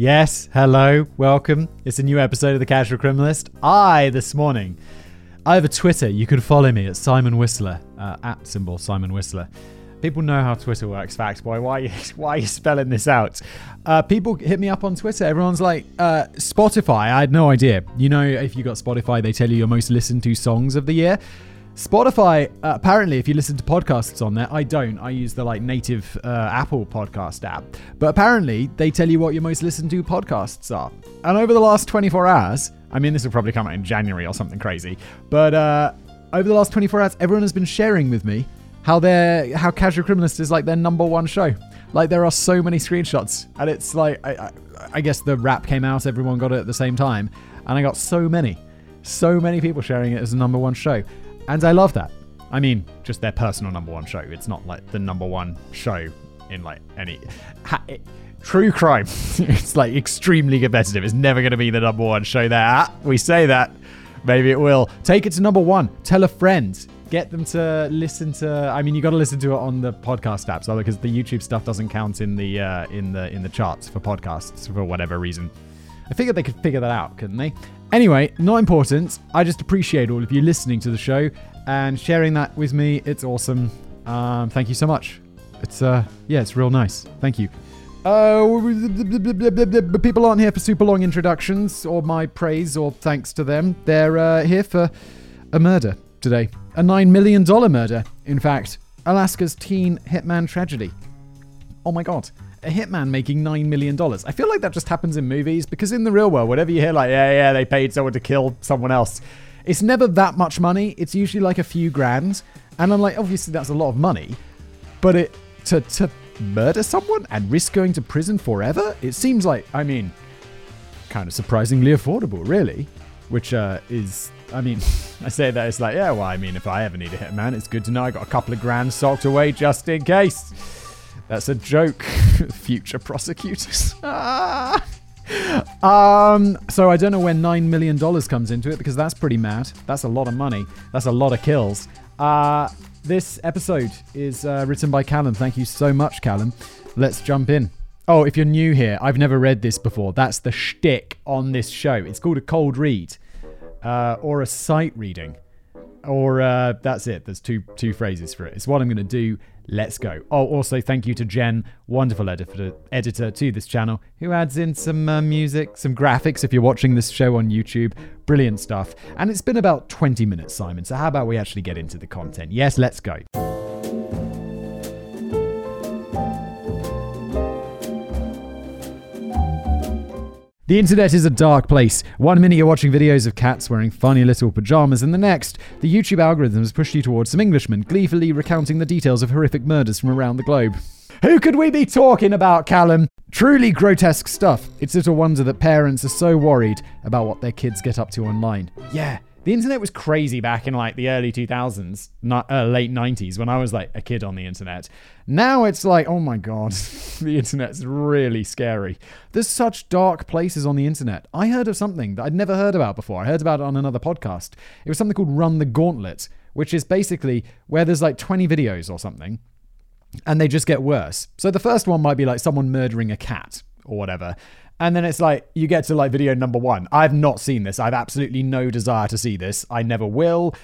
Yes, hello, welcome. It's a new episode of The Casual Criminalist. I, this morning, I have a Twitter. You can follow me at Simon Whistler, uh, at symbol Simon Whistler. People know how Twitter works, Facts Boy. Why are you, why are you spelling this out? Uh, people hit me up on Twitter. Everyone's like, uh, Spotify. I had no idea. You know, if you got Spotify, they tell you your most listened to songs of the year. Spotify, uh, apparently, if you listen to podcasts on there, I don't. I use the like native uh, Apple podcast app. But apparently, they tell you what your most listened to podcasts are. And over the last 24 hours, I mean, this will probably come out in January or something crazy, but uh, over the last 24 hours, everyone has been sharing with me how their how Casual Criminalist is like their number one show. Like there are so many screenshots, and it's like I, I, I guess the rap came out, everyone got it at the same time, and I got so many, so many people sharing it as the number one show. And I love that. I mean, just their personal number one show. It's not like the number one show in like any. Ha, it, true crime. it's like extremely competitive. It's never going to be the number one show there. Ah, we say that. Maybe it will. Take it to number one. Tell a friend. Get them to listen to. I mean, you got to listen to it on the podcast apps, because the YouTube stuff doesn't count in the uh, in the in the charts for podcasts for whatever reason. I figured they could figure that out, couldn't they? Anyway, not important. I just appreciate all of you listening to the show and sharing that with me. It's awesome. Um, thank you so much. It's uh, yeah, it's real nice. Thank you. Uh, people aren't here for super long introductions or my praise or thanks to them. They're uh, here for a murder today. A $9 million murder, in fact. Alaska's teen hitman tragedy. Oh my god a hitman making $9 million. I feel like that just happens in movies because in the real world, whatever you hear, like, yeah, yeah, they paid someone to kill someone else, it's never that much money. It's usually like a few grand. And I'm like, obviously, that's a lot of money. But it to, to murder someone and risk going to prison forever, it seems like, I mean, kind of surprisingly affordable, really. Which uh, is, I mean, I say that it's like, yeah, well, I mean, if I ever need a hitman, it's good to know I got a couple of grand socked away just in case. That's a joke, future prosecutors. Ah. um, so I don't know when $9 million comes into it because that's pretty mad. That's a lot of money. That's a lot of kills. Uh, this episode is uh, written by Callum. Thank you so much, Callum. Let's jump in. Oh, if you're new here, I've never read this before. That's the shtick on this show. It's called a cold read uh, or a sight reading. Or uh, that's it. There's two two phrases for it. It's what I'm going to do Let's go. Oh, also thank you to Jen, wonderful editor, editor to this channel, who adds in some uh, music, some graphics if you're watching this show on YouTube. Brilliant stuff. And it's been about 20 minutes, Simon, so how about we actually get into the content? Yes, let's go. The internet is a dark place. One minute you're watching videos of cats wearing funny little pajamas, and the next, the YouTube algorithm has pushed you towards some Englishmen gleefully recounting the details of horrific murders from around the globe. Who could we be talking about, Callum? Truly grotesque stuff. It's little wonder that parents are so worried about what their kids get up to online. Yeah, the internet was crazy back in like the early 2000s, not uh, late 90s when I was like a kid on the internet. Now it's like, oh my god, the internet's really scary. There's such dark places on the internet. I heard of something that I'd never heard about before. I heard about it on another podcast. It was something called Run the Gauntlet, which is basically where there's like 20 videos or something and they just get worse. So the first one might be like someone murdering a cat or whatever. And then it's like you get to like video number one. I've not seen this. I've absolutely no desire to see this. I never will.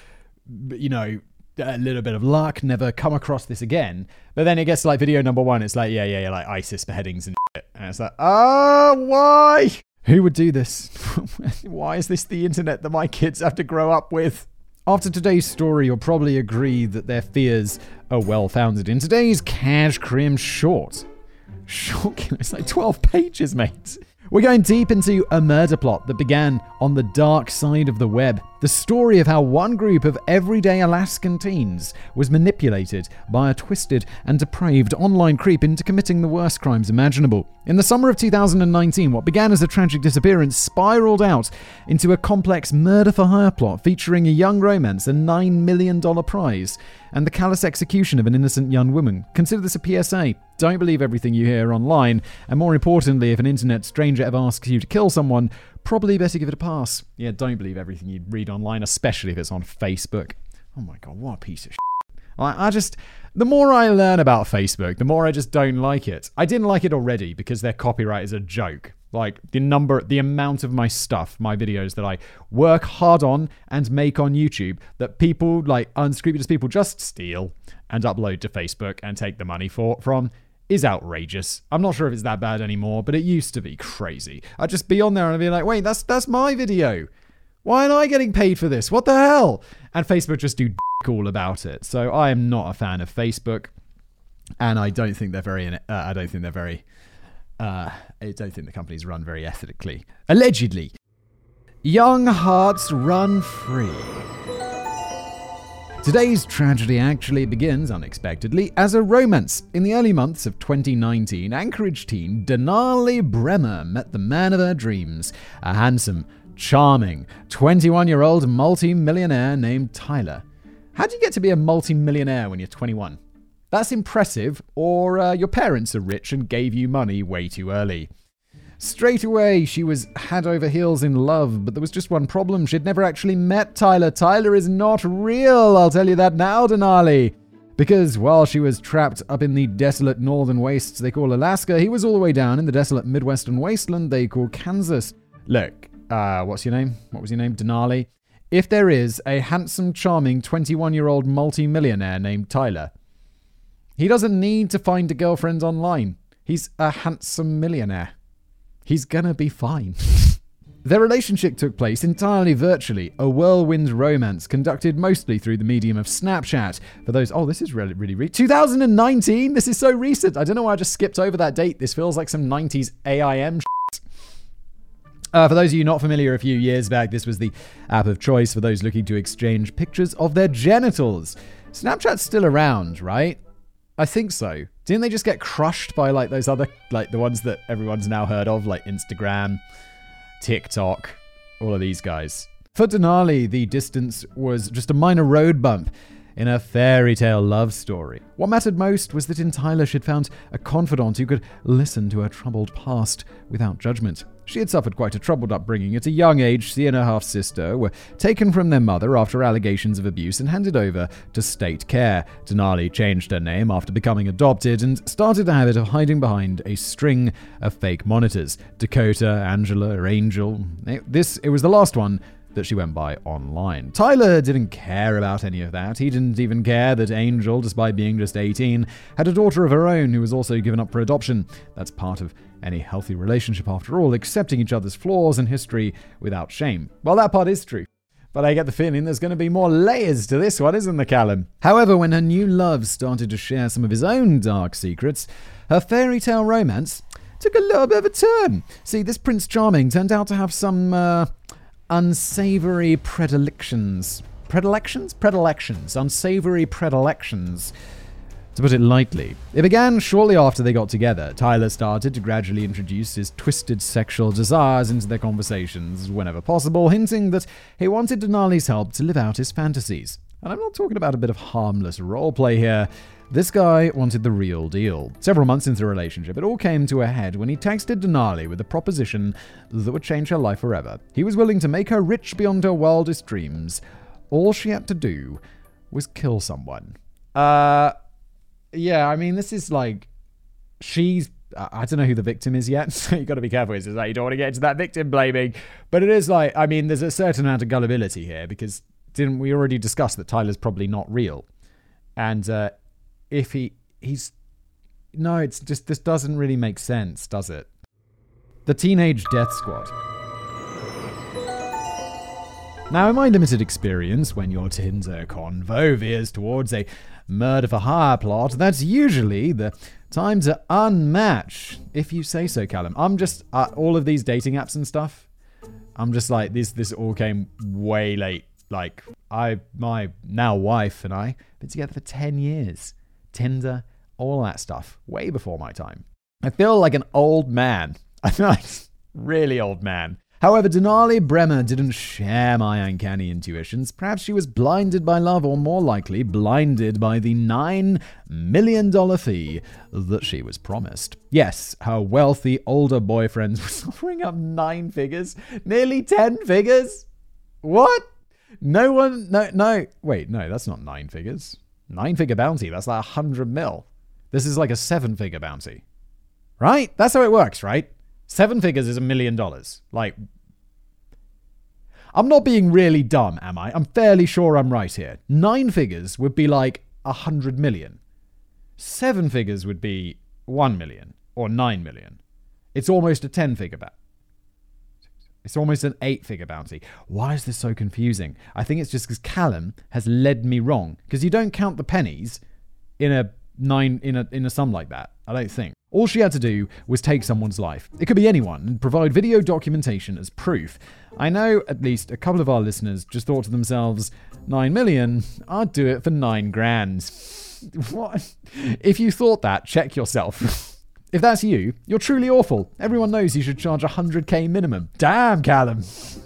You know, a little bit of luck, never come across this again. But then it gets to like video number one. It's like, yeah, yeah, yeah, like ISIS beheadings and shit. And it's like, ah, oh, why? Who would do this? why is this the internet that my kids have to grow up with? After today's story, you'll probably agree that their fears are well founded. In today's Cash Crim Short, shocking, it's like 12 pages, mate. We're going deep into a murder plot that began on the dark side of the web. The story of how one group of everyday Alaskan teens was manipulated by a twisted and depraved online creep into committing the worst crimes imaginable. In the summer of 2019, what began as a tragic disappearance spiraled out into a complex murder for hire plot featuring a young romance, and a $9 million prize, and the callous execution of an innocent young woman. Consider this a PSA. Don't believe everything you hear online, and more importantly, if an internet stranger ever asks you to kill someone, probably better give it a pass. Yeah, don't believe everything you read online, especially if it's on Facebook. Oh my god, what a piece of. I, I just, the more I learn about Facebook, the more I just don't like it. I didn't like it already because their copyright is a joke. Like the number, the amount of my stuff, my videos that I work hard on and make on YouTube that people, like unscrupulous people, just steal and upload to Facebook and take the money for from is outrageous. I'm not sure if it's that bad anymore, but it used to be crazy. I'd just be on there and I'd be like, wait, that's that's my video. Why am I getting paid for this? What the hell? And Facebook just do all about it. So I am not a fan of Facebook, and I don't think they're very. Uh, I don't think they're very. Uh, I don't think the companies run very ethically. Allegedly, young hearts run free. Today's tragedy actually begins unexpectedly as a romance. In the early months of 2019, Anchorage teen Denali Bremer met the man of her dreams, a handsome, charming, 21 year old multi millionaire named Tyler. How do you get to be a multi millionaire when you're 21? That's impressive, or uh, your parents are rich and gave you money way too early. Straight away, she was head over heels in love, but there was just one problem. She'd never actually met Tyler. Tyler is not real, I'll tell you that now, Denali. Because while she was trapped up in the desolate northern wastes they call Alaska, he was all the way down in the desolate midwestern wasteland they call Kansas. Look, uh, what's your name? What was your name? Denali? If there is a handsome, charming 21 year old multi-millionaire named Tyler, he doesn't need to find a girlfriend online. He's a handsome millionaire he's gonna be fine. Their relationship took place entirely virtually, a whirlwind romance conducted mostly through the medium of Snapchat. For those, oh, this is really, really, re- 2019. This is so recent. I don't know why I just skipped over that date. This feels like some 90s AIM. Uh, for those of you not familiar, a few years back, this was the app of choice for those looking to exchange pictures of their genitals. Snapchat's still around, right? I think so. Didn't they just get crushed by like those other like the ones that everyone's now heard of, like Instagram, TikTok, all of these guys? For Denali, the distance was just a minor road bump in a fairy tale love story. What mattered most was that in Tyler she'd found a confidant who could listen to her troubled past without judgment. She had suffered quite a troubled upbringing. At a young age, she and her half sister were taken from their mother after allegations of abuse and handed over to state care. Denali changed her name after becoming adopted and started the habit of hiding behind a string of fake monitors Dakota, Angela, Angel. Eh, this it was the last one that she went by online. Tyler didn't care about any of that. He didn't even care that Angel, despite being just 18, had a daughter of her own who was also given up for adoption. That's part of any healthy relationship after all, accepting each other's flaws and history without shame. Well, that part is true. But I get the feeling there's going to be more layers to this one, isn't there, Callum? However, when her new love started to share some of his own dark secrets, her fairy tale romance took a little bit of a turn. See, this Prince Charming turned out to have some uh, unsavory predilections. Predilections? Predilections. Unsavory predilections. To put it lightly, it began shortly after they got together. Tyler started to gradually introduce his twisted sexual desires into their conversations whenever possible, hinting that he wanted Denali's help to live out his fantasies. And I'm not talking about a bit of harmless roleplay here. This guy wanted the real deal. Several months into the relationship, it all came to a head when he texted Denali with a proposition that would change her life forever. He was willing to make her rich beyond her wildest dreams. All she had to do was kill someone. Uh, yeah, I mean, this is like, she's I don't know who the victim is yet, so you got to be careful. It's like you don't want to get into that victim blaming, but it is like I mean, there's a certain amount of gullibility here because didn't we already discuss that Tyler's probably not real, and uh, if he he's no, it's just this doesn't really make sense, does it? The Teenage Death Squad. Now, in my limited experience, when your Tinder convo veers towards a murder for hire plot, that's usually the Time to unmatch, if you say so, Callum. I'm just uh, all of these dating apps and stuff. I'm just like this. This all came way late. Like I, my now wife and I been together for ten years. Tinder, all that stuff, way before my time. I feel like an old man. I feel like really old man. However, Denali Bremer didn't share my uncanny intuitions. Perhaps she was blinded by love, or more likely, blinded by the $9 million fee that she was promised. Yes, her wealthy older boyfriend was offering up nine figures, nearly 10 figures. What? No one, no, no, wait, no, that's not nine figures. Nine figure bounty, that's like a hundred mil. This is like a seven figure bounty. Right? That's how it works, right? Seven figures is a million dollars. Like, I'm not being really dumb, am I? I'm fairly sure I'm right here. Nine figures would be like a hundred million. Seven figures would be one million or nine million. It's almost a ten figure bounty. It's almost an eight figure bounty. Why is this so confusing? I think it's just because Callum has led me wrong. Because you don't count the pennies in a nine in a in a sum like that. I don't think. All she had to do was take someone's life. It could be anyone and provide video documentation as proof. I know at least a couple of our listeners just thought to themselves, 9 million, I'd do it for 9 grand. what? If you thought that, check yourself. if that's you, you're truly awful. Everyone knows you should charge 100k minimum. Damn, Callum.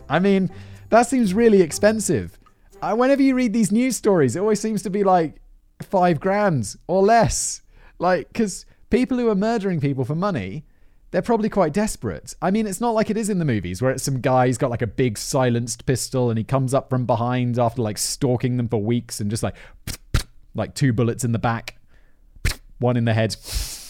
I mean, that seems really expensive. Uh, whenever you read these news stories, it always seems to be like 5 grand or less. Like, because people who are murdering people for money, they're probably quite desperate. I mean, it's not like it is in the movies where it's some guy who's got like a big silenced pistol and he comes up from behind after like stalking them for weeks and just like like two bullets in the back, one in the head.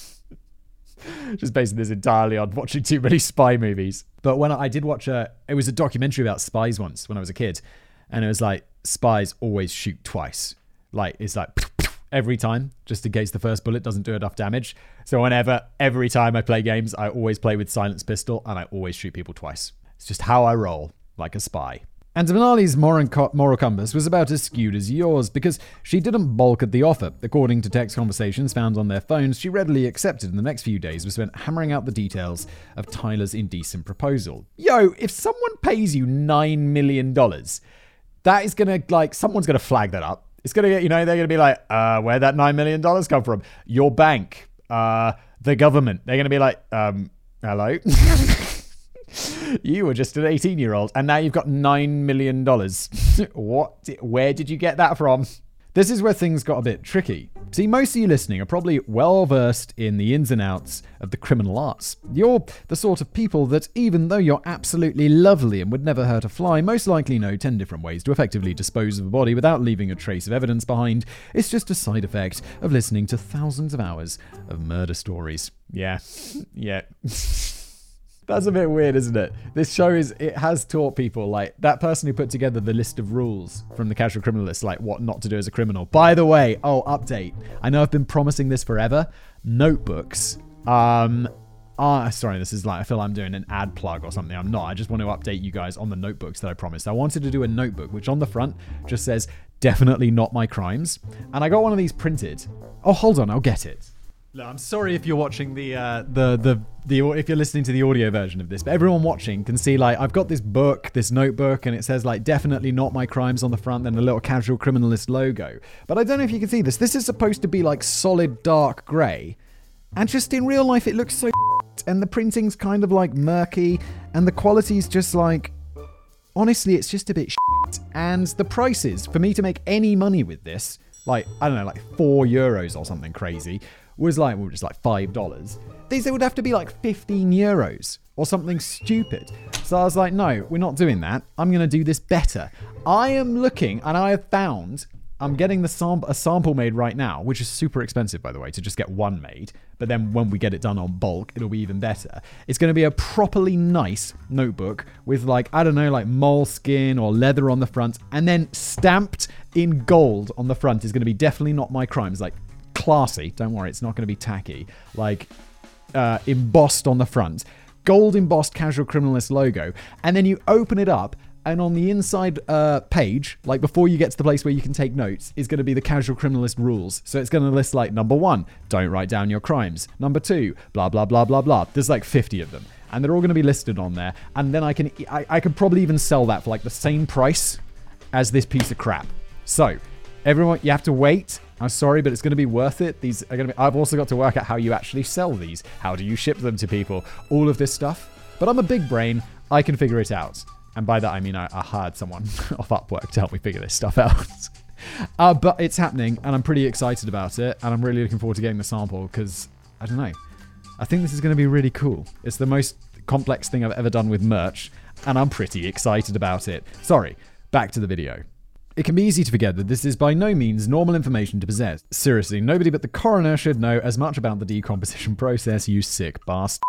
just basing this entirely on watching too many spy movies. But when I did watch a, it was a documentary about spies once when I was a kid, and it was like spies always shoot twice. Like it's like every time, just in case the first bullet doesn't do enough damage. So whenever, every time I play games, I always play with silence pistol and I always shoot people twice. It's just how I roll, like a spy. And Denali's moral compass was about as skewed as yours because she didn't balk at the offer. According to text conversations found on their phones, she readily accepted and the next few days was spent hammering out the details of Tyler's indecent proposal. Yo, if someone pays you $9 million, that is gonna, like, someone's gonna flag that up it's gonna get, you know, they're gonna be like, uh, where'd that nine million dollars come from? Your bank, uh, the government. They're gonna be like, um, hello. you were just an 18 year old and now you've got $9 million. what? Where did you get that from? This is where things got a bit tricky. See, most of you listening are probably well versed in the ins and outs of the criminal arts. You're the sort of people that, even though you're absolutely lovely and would never hurt a fly, most likely know 10 different ways to effectively dispose of a body without leaving a trace of evidence behind. It's just a side effect of listening to thousands of hours of murder stories. Yeah, yeah. That's a bit weird, isn't it? This show is it has taught people like that person who put together the list of rules from the casual criminalist, like what not to do as a criminal. By the way, oh update. I know I've been promising this forever. Notebooks. Um Ah, sorry, this is like I feel I'm doing an ad plug or something. I'm not. I just want to update you guys on the notebooks that I promised. I wanted to do a notebook which on the front just says definitely not my crimes. And I got one of these printed. Oh, hold on, I'll get it. I'm sorry if you're watching the uh, the the the if you're listening to the audio version of this, but everyone watching can see like I've got this book, this notebook, and it says like definitely not my crimes on the front, and a little casual criminalist logo. But I don't know if you can see this. This is supposed to be like solid dark grey, and just in real life it looks so. And the printing's kind of like murky, and the quality's just like. Honestly, it's just a bit. And the prices for me to make any money with this, like I don't know, like four euros or something crazy was like, well, just like $5. These would have to be like 15 euros or something stupid. So I was like, no, we're not doing that. I'm going to do this better. I am looking and I have found I'm getting the sam- a sample made right now, which is super expensive, by the way, to just get one made. But then when we get it done on bulk, it'll be even better. It's going to be a properly nice notebook with, like, I don't know, like moleskin or leather on the front, and then stamped in gold on the front is going to be definitely not my crimes, like classy. Don't worry, it's not going to be tacky. Like uh, embossed on the front, gold embossed casual criminalist logo, and then you open it up, And on the inside uh, page, like before you get to the place where you can take notes, is going to be the casual criminalist rules. So it's going to list like number one, don't write down your crimes. Number two, blah blah blah blah blah. There's like 50 of them, and they're all going to be listed on there. And then I can I, I could probably even sell that for like the same price as this piece of crap. So everyone, you have to wait. I'm sorry, but it's going to be worth it. These are going to be. I've also got to work out how you actually sell these. How do you ship them to people? All of this stuff. But I'm a big brain. I can figure it out. And by that, I mean I, I hired someone off Upwork to help me figure this stuff out. Uh, but it's happening, and I'm pretty excited about it. And I'm really looking forward to getting the sample because, I don't know, I think this is going to be really cool. It's the most complex thing I've ever done with merch, and I'm pretty excited about it. Sorry, back to the video. It can be easy to forget that this is by no means normal information to possess. Seriously, nobody but the coroner should know as much about the decomposition process, you sick bastard.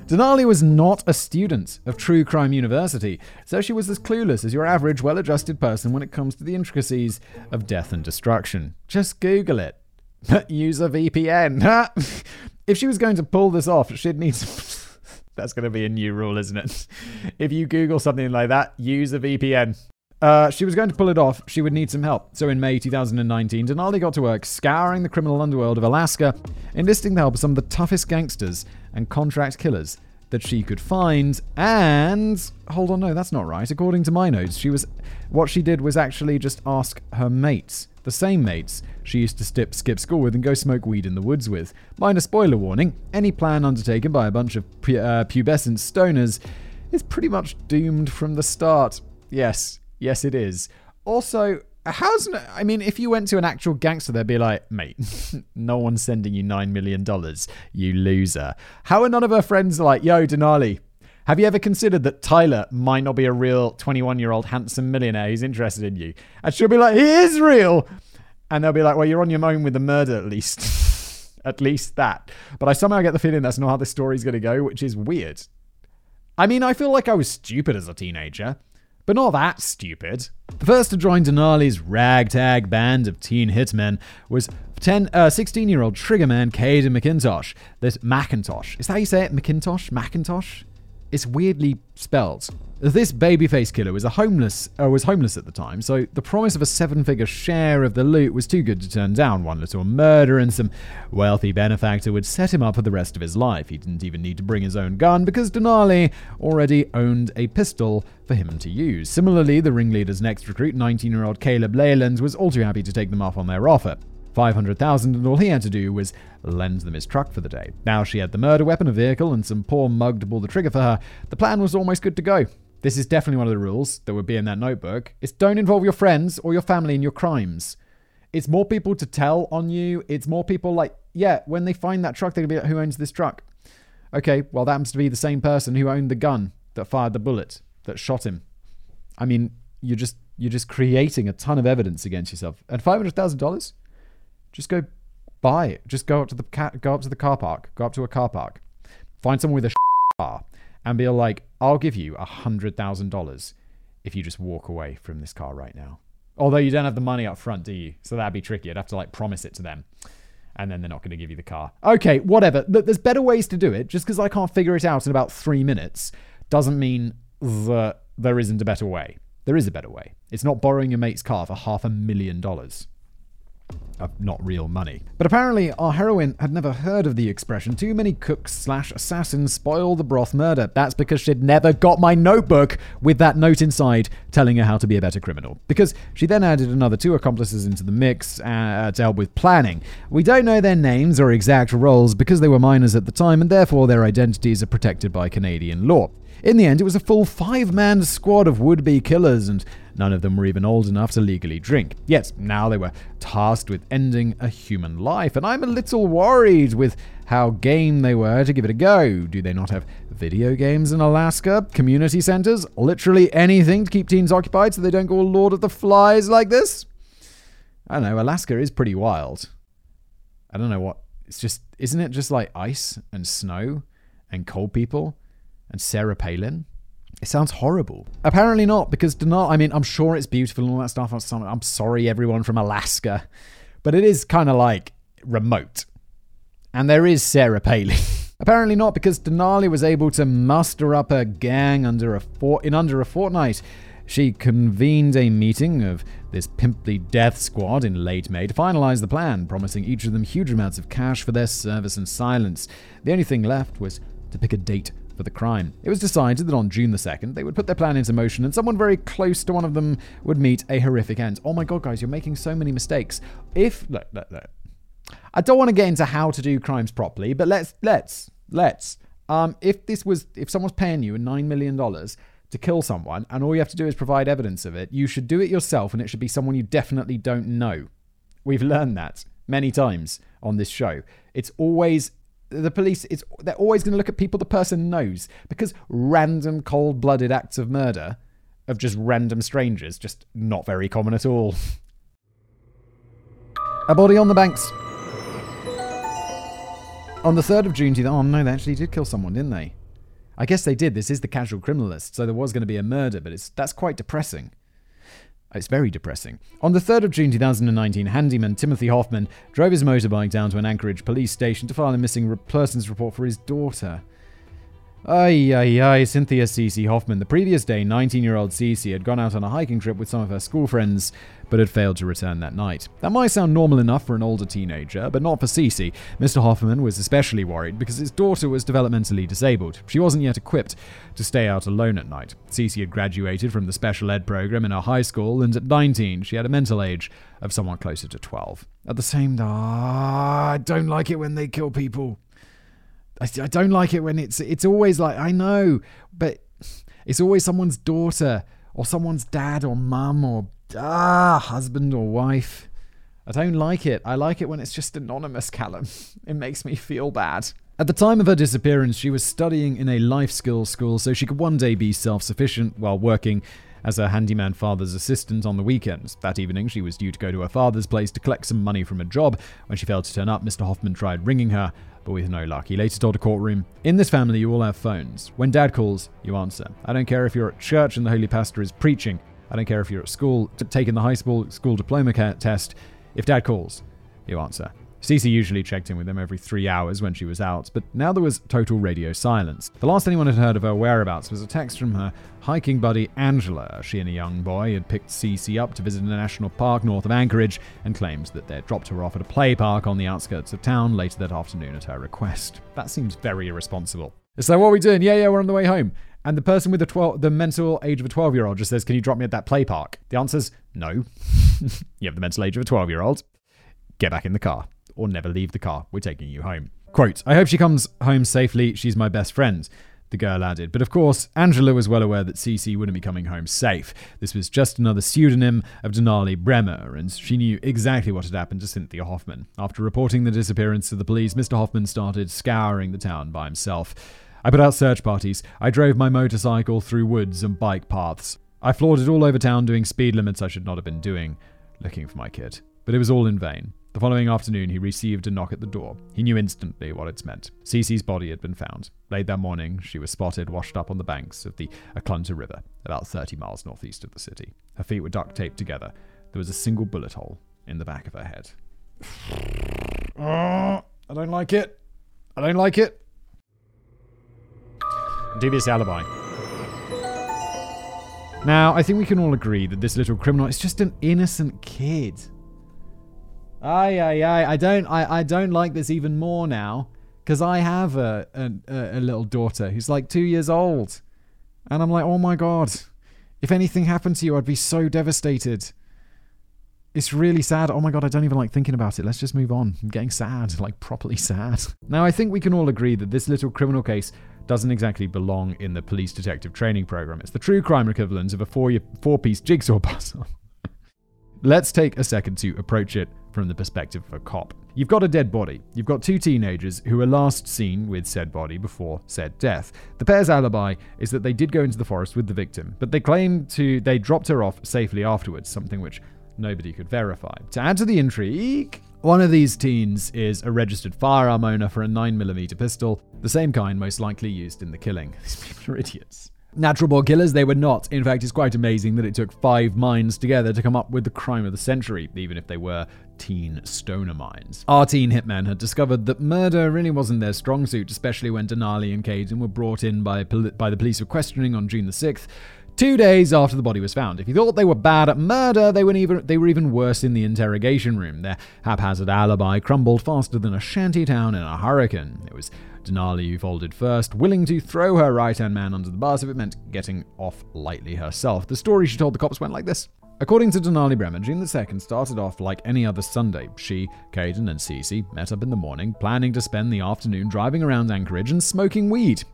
Denali was not a student of True Crime University, so she was as clueless as your average well adjusted person when it comes to the intricacies of death and destruction. Just Google it. Use a VPN. if she was going to pull this off, she'd need. That's going to be a new rule, isn't it? If you Google something like that, use a VPN. Uh, she was going to pull it off. She would need some help. So in May 2019, Denali got to work scouring the criminal underworld of Alaska, enlisting the help of some of the toughest gangsters and contract killers that she could find. And hold on, no, that's not right. According to my notes, she was what she did was actually just ask her mates, the same mates she used to skip, school with and go smoke weed in the woods with. Minor spoiler warning: any plan undertaken by a bunch of pu- uh, pubescent stoners is pretty much doomed from the start. Yes, Yes, it is. Also, how's I mean, if you went to an actual gangster, they'd be like, "Mate, no one's sending you nine million dollars, you loser." How are none of her friends like, "Yo, Denali, have you ever considered that Tyler might not be a real 21 year old handsome millionaire who's interested in you?" And she'll be like, "He is real," and they'll be like, "Well, you're on your own with the murder at least." at least that. But I somehow get the feeling that's not how this story's going to go, which is weird. I mean, I feel like I was stupid as a teenager but not that stupid. The first to join Denali's ragtag band of teen hitmen was 10, uh, 16-year-old triggerman Kayden McIntosh. This Macintosh. Is that how you say it? McIntosh? Macintosh? It's weirdly spelled. This babyface killer was a homeless uh, was homeless at the time, so the promise of a seven-figure share of the loot was too good to turn down. One little murder and some wealthy benefactor would set him up for the rest of his life. He didn't even need to bring his own gun because Denali already owned a pistol for him to use. Similarly, the ringleader's next recruit, 19-year-old Caleb Leyland, was all too happy to take them up on their offer. 500,000 and all he had to do was lend them his truck for the day. Now she had the murder weapon, a vehicle, and some poor mug to pull the trigger for her. The plan was almost good to go. This is definitely one of the rules that would be in that notebook. It's don't involve your friends or your family in your crimes. It's more people to tell on you. It's more people like, yeah, when they find that truck, they're gonna be like, who owns this truck? Okay, well, that happens to be the same person who owned the gun that fired the bullet that shot him. I mean, you're just you're just creating a ton of evidence against yourself. And five hundred thousand dollars? Just go buy it. Just go up to the car, go up to the car park. Go up to a car park. Find someone with a car and be like, "I'll give you a hundred thousand dollars if you just walk away from this car right now." Although you don't have the money up front, do you? So that'd be tricky. I'd have to like promise it to them. And then they're not going to give you the car. Okay, whatever. There's better ways to do it. Just because I can't figure it out in about three minutes doesn't mean that there isn't a better way. There is a better way. It's not borrowing your mate's car for half a million dollars of not real money. But apparently, our heroine had never heard of the expression too many cooks slash assassins spoil the broth murder. That's because she'd never got my notebook with that note inside telling her how to be a better criminal. Because she then added another two accomplices into the mix uh, to help with planning. We don't know their names or exact roles because they were minors at the time and therefore their identities are protected by Canadian law. In the end, it was a full five man squad of would be killers, and none of them were even old enough to legally drink. Yet, now they were tasked with ending a human life, and I'm a little worried with how game they were to give it a go. Do they not have video games in Alaska? Community centers? Literally anything to keep teens occupied so they don't go Lord of the Flies like this? I don't know, Alaska is pretty wild. I don't know what. It's just, isn't it just like ice and snow and cold people? And Sarah Palin. It sounds horrible. Apparently not, because Denali, I mean, I'm sure it's beautiful and all that stuff. I'm sorry, everyone from Alaska, but it is kind of like remote. And there is Sarah Palin. Apparently not, because Denali was able to muster up a gang under a fort in under a fortnight. She convened a meeting of this pimply death squad in late May to finalize the plan, promising each of them huge amounts of cash for their service and silence. The only thing left was to pick a date for the crime. It was decided that on June the 2nd, they would put their plan into motion and someone very close to one of them would meet a horrific end. Oh my god, guys, you're making so many mistakes. If. Look, look, look. I don't want to get into how to do crimes properly, but let's, let's, let's. Um, if this was, if someone's paying you $9 million to kill someone and all you have to do is provide evidence of it, you should do it yourself and it should be someone you definitely don't know. We've learned that many times on this show. It's always the police is they're always going to look at people the person knows because random cold-blooded acts of murder of just random strangers just not very common at all. A body on the banks. On the 3rd of June, oh no, they actually did kill someone, didn't they? I guess they did. This is the casual criminalist, so there was going to be a murder, but it's that's quite depressing. It's very depressing. On the 3rd of June 2019, handyman Timothy Hoffman drove his motorbike down to an Anchorage police station to file a missing persons report for his daughter. Ay, ay, ay, Cynthia Cece Hoffman. The previous day, 19 year old Cece had gone out on a hiking trip with some of her school friends, but had failed to return that night. That might sound normal enough for an older teenager, but not for Cece. Mr. Hoffman was especially worried because his daughter was developmentally disabled. She wasn't yet equipped to stay out alone at night. Cece had graduated from the special ed program in her high school, and at 19, she had a mental age of someone closer to 12. At the same time, I don't like it when they kill people. I, I don't like it when it's it's always like I know, but it's always someone's daughter or someone's dad or mum or ah husband or wife. I don't like it. I like it when it's just anonymous, Callum. It makes me feel bad. At the time of her disappearance, she was studying in a life skills school so she could one day be self sufficient while working as her handyman father's assistant on the weekends. That evening, she was due to go to her father's place to collect some money from a job. When she failed to turn up, Mr. Hoffman tried ringing her, but with no luck. He later told a courtroom In this family, you all have phones. When dad calls, you answer. I don't care if you're at church and the holy pastor is preaching. I don't care if you're at school, taking the high school, school diploma test. If dad calls, you answer. Cece usually checked in with them every three hours when she was out, but now there was total radio silence. The last anyone had heard of her whereabouts was a text from her hiking buddy Angela. She and a young boy had picked Cece up to visit a national park north of Anchorage and claimed that they'd dropped her off at a play park on the outskirts of town later that afternoon at her request. That seems very irresponsible. So what are we doing? Yeah, yeah, we're on the way home. And the person with the 12, the mental age of a 12 year old just says, Can you drop me at that play park? The answer's no. you have the mental age of a 12 year old. Get back in the car or never leave the car. We're taking you home. Quote, I hope she comes home safely. She's my best friend. The girl added. But of course, Angela was well aware that Cece wouldn't be coming home safe. This was just another pseudonym of Denali Bremer, and she knew exactly what had happened to Cynthia Hoffman. After reporting the disappearance to the police, Mr. Hoffman started scouring the town by himself. I put out search parties. I drove my motorcycle through woods and bike paths. I floored it all over town doing speed limits I should not have been doing, looking for my kid. But it was all in vain. The following afternoon, he received a knock at the door. He knew instantly what it meant. Cece's body had been found. Late that morning, she was spotted washed up on the banks of the Eklutna River, about 30 miles northeast of the city. Her feet were duct taped together. There was a single bullet hole in the back of her head. Oh, I don't like it. I don't like it. Dubious alibi. Now, I think we can all agree that this little criminal is just an innocent kid. Aye, aye. I don't, I, I don't like this even more now because I have a, a, a little daughter who's like two years old, and I'm like, oh my god, if anything happened to you, I'd be so devastated. It's really sad. Oh my god, I don't even like thinking about it. Let's just move on. I'm getting sad, like properly sad. Now, I think we can all agree that this little criminal case doesn't exactly belong in the police detective training program. It's the true crime equivalent of a four four piece jigsaw puzzle. Let's take a second to approach it from the perspective of a cop. You've got a dead body. You've got two teenagers who were last seen with said body before said death. The pair's alibi is that they did go into the forest with the victim, but they claim to they dropped her off safely afterwards, something which nobody could verify. To add to the intrigue, one of these teens is a registered firearm owner for a 9mm pistol, the same kind most likely used in the killing. These people are idiots. Natural born killers, they were not. In fact, it's quite amazing that it took five minds together to come up with the crime of the century, even if they were teen stoner minds. Our teen hitmen had discovered that murder really wasn't their strong suit, especially when Denali and Kayden were brought in by, by the police for questioning on June the 6th. Two days after the body was found. If you thought they were bad at murder, they were even they were even worse in the interrogation room. Their haphazard alibi crumbled faster than a shanty town in a hurricane. It was Denali folded first, willing to throw her right hand man under the bus if it meant getting off lightly herself. The story she told the cops went like this. According to Denali Bremer, June the 2nd started off like any other Sunday. She, Kayden, and Cece met up in the morning, planning to spend the afternoon driving around Anchorage and smoking weed.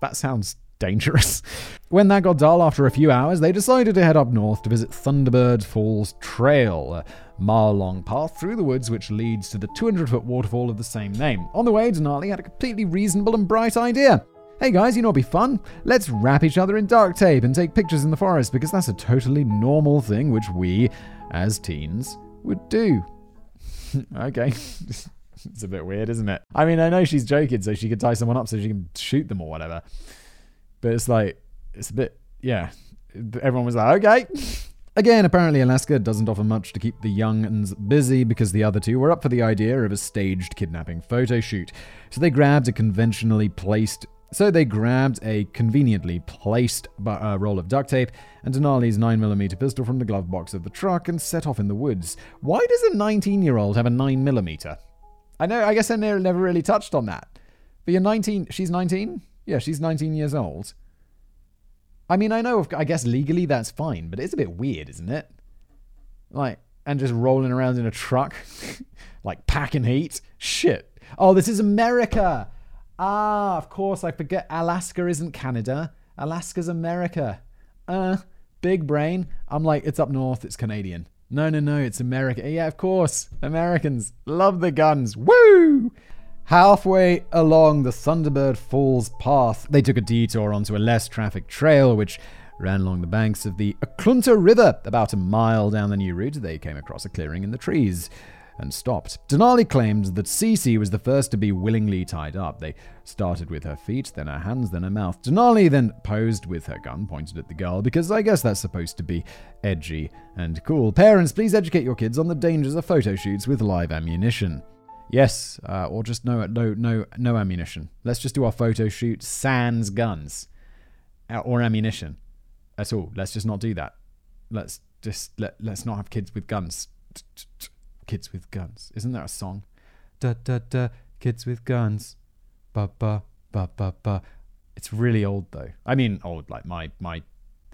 That sounds dangerous. When that got dull after a few hours, they decided to head up north to visit Thunderbird Falls Trail, a mile long path through the woods which leads to the 200 foot waterfall of the same name. On the way, Denali had a completely reasonable and bright idea. Hey guys, you know what'd be fun? Let's wrap each other in dark tape and take pictures in the forest because that's a totally normal thing which we, as teens, would do. okay. it's a bit weird, isn't it? I mean, I know she's joking, so she could tie someone up so she can shoot them or whatever. But it's like, it's a bit, yeah. Everyone was like, okay. Again, apparently Alaska doesn't offer much to keep the young uns busy because the other two were up for the idea of a staged kidnapping photo shoot. So they grabbed a conventionally placed so they grabbed a conveniently placed uh, roll of duct tape and Denali's 9mm pistol from the glove box of the truck and set off in the woods. Why does a 19 year old have a 9mm? I know, I guess I never really touched on that. But you're 19, she's 19? Yeah, she's 19 years old. I mean, I know, I guess legally that's fine, but it's a bit weird, isn't it? Like, and just rolling around in a truck, like packing heat. Shit. Oh, this is America. Ah, of course, I forget. Alaska isn't Canada. Alaska's America. Uh, big brain. I'm like, it's up north, it's Canadian. No, no, no, it's America. Yeah, of course. Americans love the guns. Woo! Halfway along the Thunderbird Falls path, they took a detour onto a less trafficked trail which ran along the banks of the Eklutna River. About a mile down the new route, they came across a clearing in the trees and stopped. Denali claimed that Cece was the first to be willingly tied up. They started with her feet, then her hands, then her mouth. Denali then posed with her gun pointed at the girl because I guess that's supposed to be edgy and cool. Parents, please educate your kids on the dangers of photo shoots with live ammunition. Yes, uh, or just no, no, no, no ammunition. Let's just do our photo shoot sans guns uh, or ammunition at all. Let's just not do that. Let's just let let's not have kids with guns. Kids with guns. Isn't there a song? Da da da. Kids with guns. Ba ba ba ba ba. It's really old though. I mean, old like my my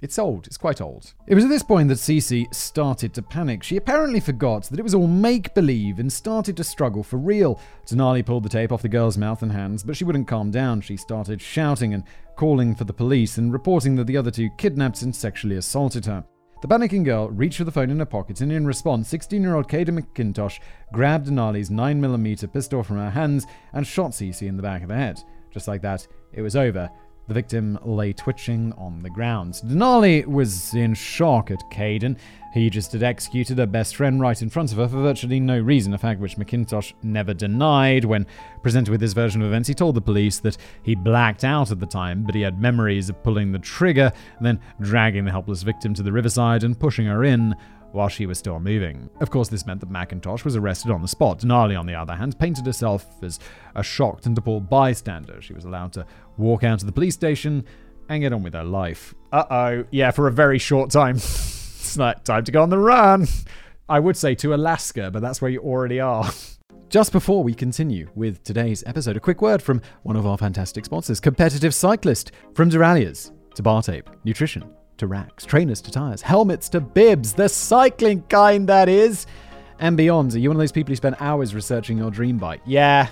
it's old, it's quite old. It was at this point that Cece started to panic. She apparently forgot that it was all make believe and started to struggle for real. Denali pulled the tape off the girl's mouth and hands, but she wouldn't calm down. She started shouting and calling for the police and reporting that the other two kidnapped and sexually assaulted her. The panicking girl reached for the phone in her pocket, and in response, 16 year old Kayden McIntosh grabbed Denali's 9mm pistol from her hands and shot Cece in the back of the head. Just like that, it was over. The victim lay twitching on the ground. Denali was in shock at Kayden. He just had executed her best friend right in front of her for virtually no reason, a fact which McIntosh never denied. When presented with his version of events, he told the police that he blacked out at the time, but he had memories of pulling the trigger, then dragging the helpless victim to the riverside and pushing her in while she was still moving. Of course, this meant that McIntosh was arrested on the spot. Denali, on the other hand, painted herself as a shocked and appalled bystander. She was allowed to walk out to the police station and get on with her life. Uh oh, yeah, for a very short time. it's like time to go on the run. I would say to Alaska, but that's where you already are. Just before we continue with today's episode, a quick word from one of our fantastic sponsors, Competitive Cyclist, from Derailleurs to bar tape, nutrition to racks, trainers to tires, helmets to bibs, the cycling kind that is, and beyond. Are you one of those people who spend hours researching your dream bike? Yeah,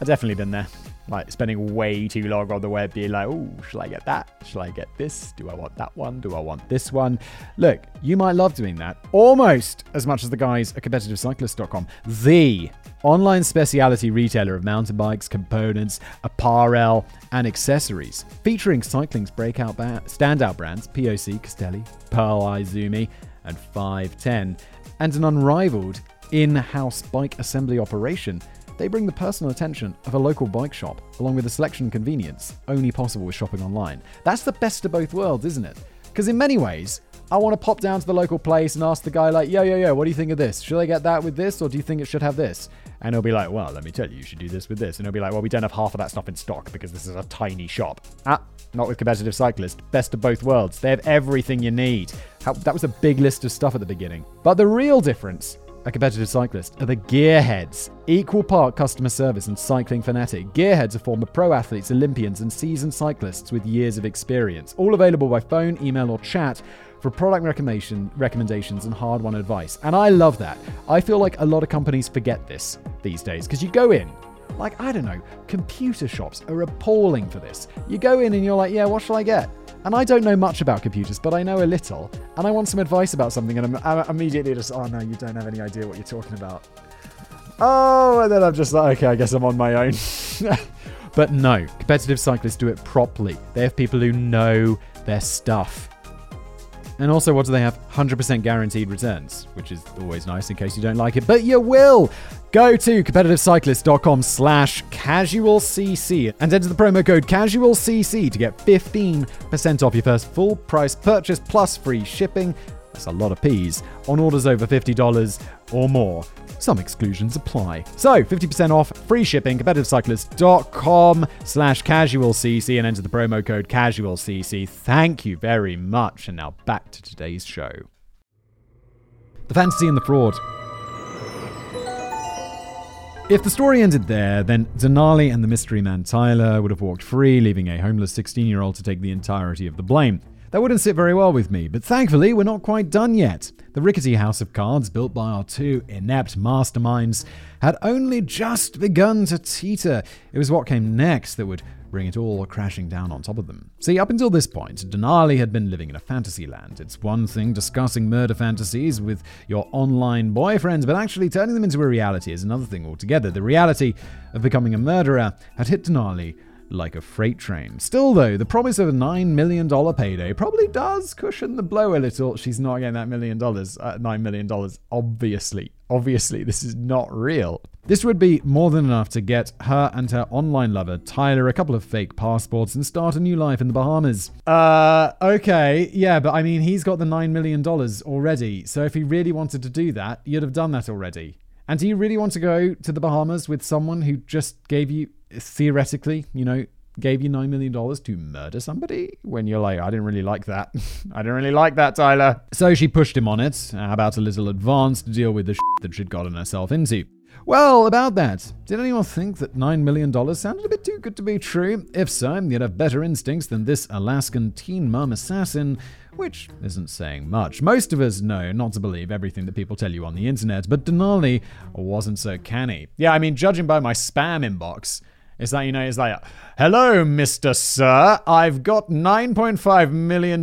I've definitely been there. Like spending way too long on the web, being like, oh, shall I get that? Shall I get this? Do I want that one? Do I want this one? Look, you might love doing that almost as much as the guys at competitivecyclist.com. The online specialty retailer of mountain bikes, components, apparel, and accessories, featuring cycling's breakout ba- standout brands POC, Castelli, Pearl Izumi, and 510, and an unrivaled in house bike assembly operation. They bring the personal attention of a local bike shop, along with the selection and convenience only possible with shopping online. That's the best of both worlds, isn't it? Because in many ways, I want to pop down to the local place and ask the guy, like, yo, yo, yo, what do you think of this? Should I get that with this, or do you think it should have this? And he'll be like, well, let me tell you, you should do this with this. And he'll be like, well, we don't have half of that stuff in stock because this is a tiny shop. Ah, not with Competitive cyclists. Best of both worlds. They have everything you need. How, that was a big list of stuff at the beginning. But the real difference a competitive cyclist are the gearheads. Equal part customer service and cycling fanatic. Gearheads are former pro athletes, Olympians, and seasoned cyclists with years of experience. All available by phone, email, or chat for product recommendation, recommendations and hard won advice. And I love that. I feel like a lot of companies forget this these days because you go in, like, I don't know, computer shops are appalling for this. You go in and you're like, yeah, what shall I get? And I don't know much about computers, but I know a little, and I want some advice about something, and I'm, I'm immediately just, oh no, you don't have any idea what you're talking about. Oh, and then I'm just like, okay, I guess I'm on my own. but no, competitive cyclists do it properly. They have people who know their stuff. And also, what do they have? 100% guaranteed returns, which is always nice in case you don't like it, but you will. Go to competitivecyclist.com slash casualcc and enter the promo code casualcc to get 15% off your first full price purchase plus free shipping. That's a lot of P's on orders over $50 or more. Some exclusions apply. So, 50% off, free shipping, competitivecyclist.com slash casualcc and enter the promo code casualcc. Thank you very much. And now back to today's show. The fantasy and the fraud. If the story ended there, then Denali and the mystery man Tyler would have walked free, leaving a homeless 16 year old to take the entirety of the blame. That wouldn't sit very well with me, but thankfully, we're not quite done yet. The rickety house of cards built by our two inept masterminds had only just begun to teeter. It was what came next that would bring it all crashing down on top of them. See, up until this point, Denali had been living in a fantasy land. It's one thing discussing murder fantasies with your online boyfriends, but actually turning them into a reality is another thing altogether. The reality of becoming a murderer had hit Denali like a freight train. Still, though, the promise of a $9 million payday probably does cushion the blow a little. She's not getting that million dollars, uh, $9 million, obviously. Obviously, this is not real. This would be more than enough to get her and her online lover, Tyler, a couple of fake passports and start a new life in the Bahamas. Uh, okay, yeah, but I mean, he's got the $9 million already. So if he really wanted to do that, you'd have done that already. And do you really want to go to the Bahamas with someone who just gave you theoretically, you know, gave you $9 million to murder somebody when you're like, I didn't really like that. I didn't really like that, Tyler. So she pushed him on it, uh, about a little advance to deal with the shit that she'd gotten herself into. Well, about that, did anyone think that $9 million sounded a bit too good to be true? If so, you'd have better instincts than this Alaskan teen mom assassin, which isn't saying much. Most of us know not to believe everything that people tell you on the internet, but Denali wasn't so canny. Yeah, I mean, judging by my spam inbox, it's like, you know, it's like, hello, Mr. Sir. I've got $9.5 million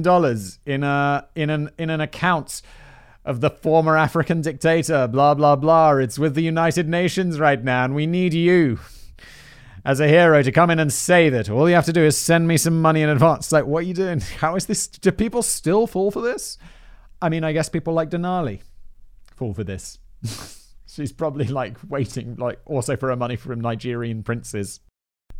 in, a, in, an, in an account of the former African dictator, blah, blah, blah. It's with the United Nations right now, and we need you as a hero to come in and save it. All you have to do is send me some money in advance. It's like, what are you doing? How is this? Do people still fall for this? I mean, I guess people like Denali fall for this. She's probably like waiting, like also for her money from Nigerian princes.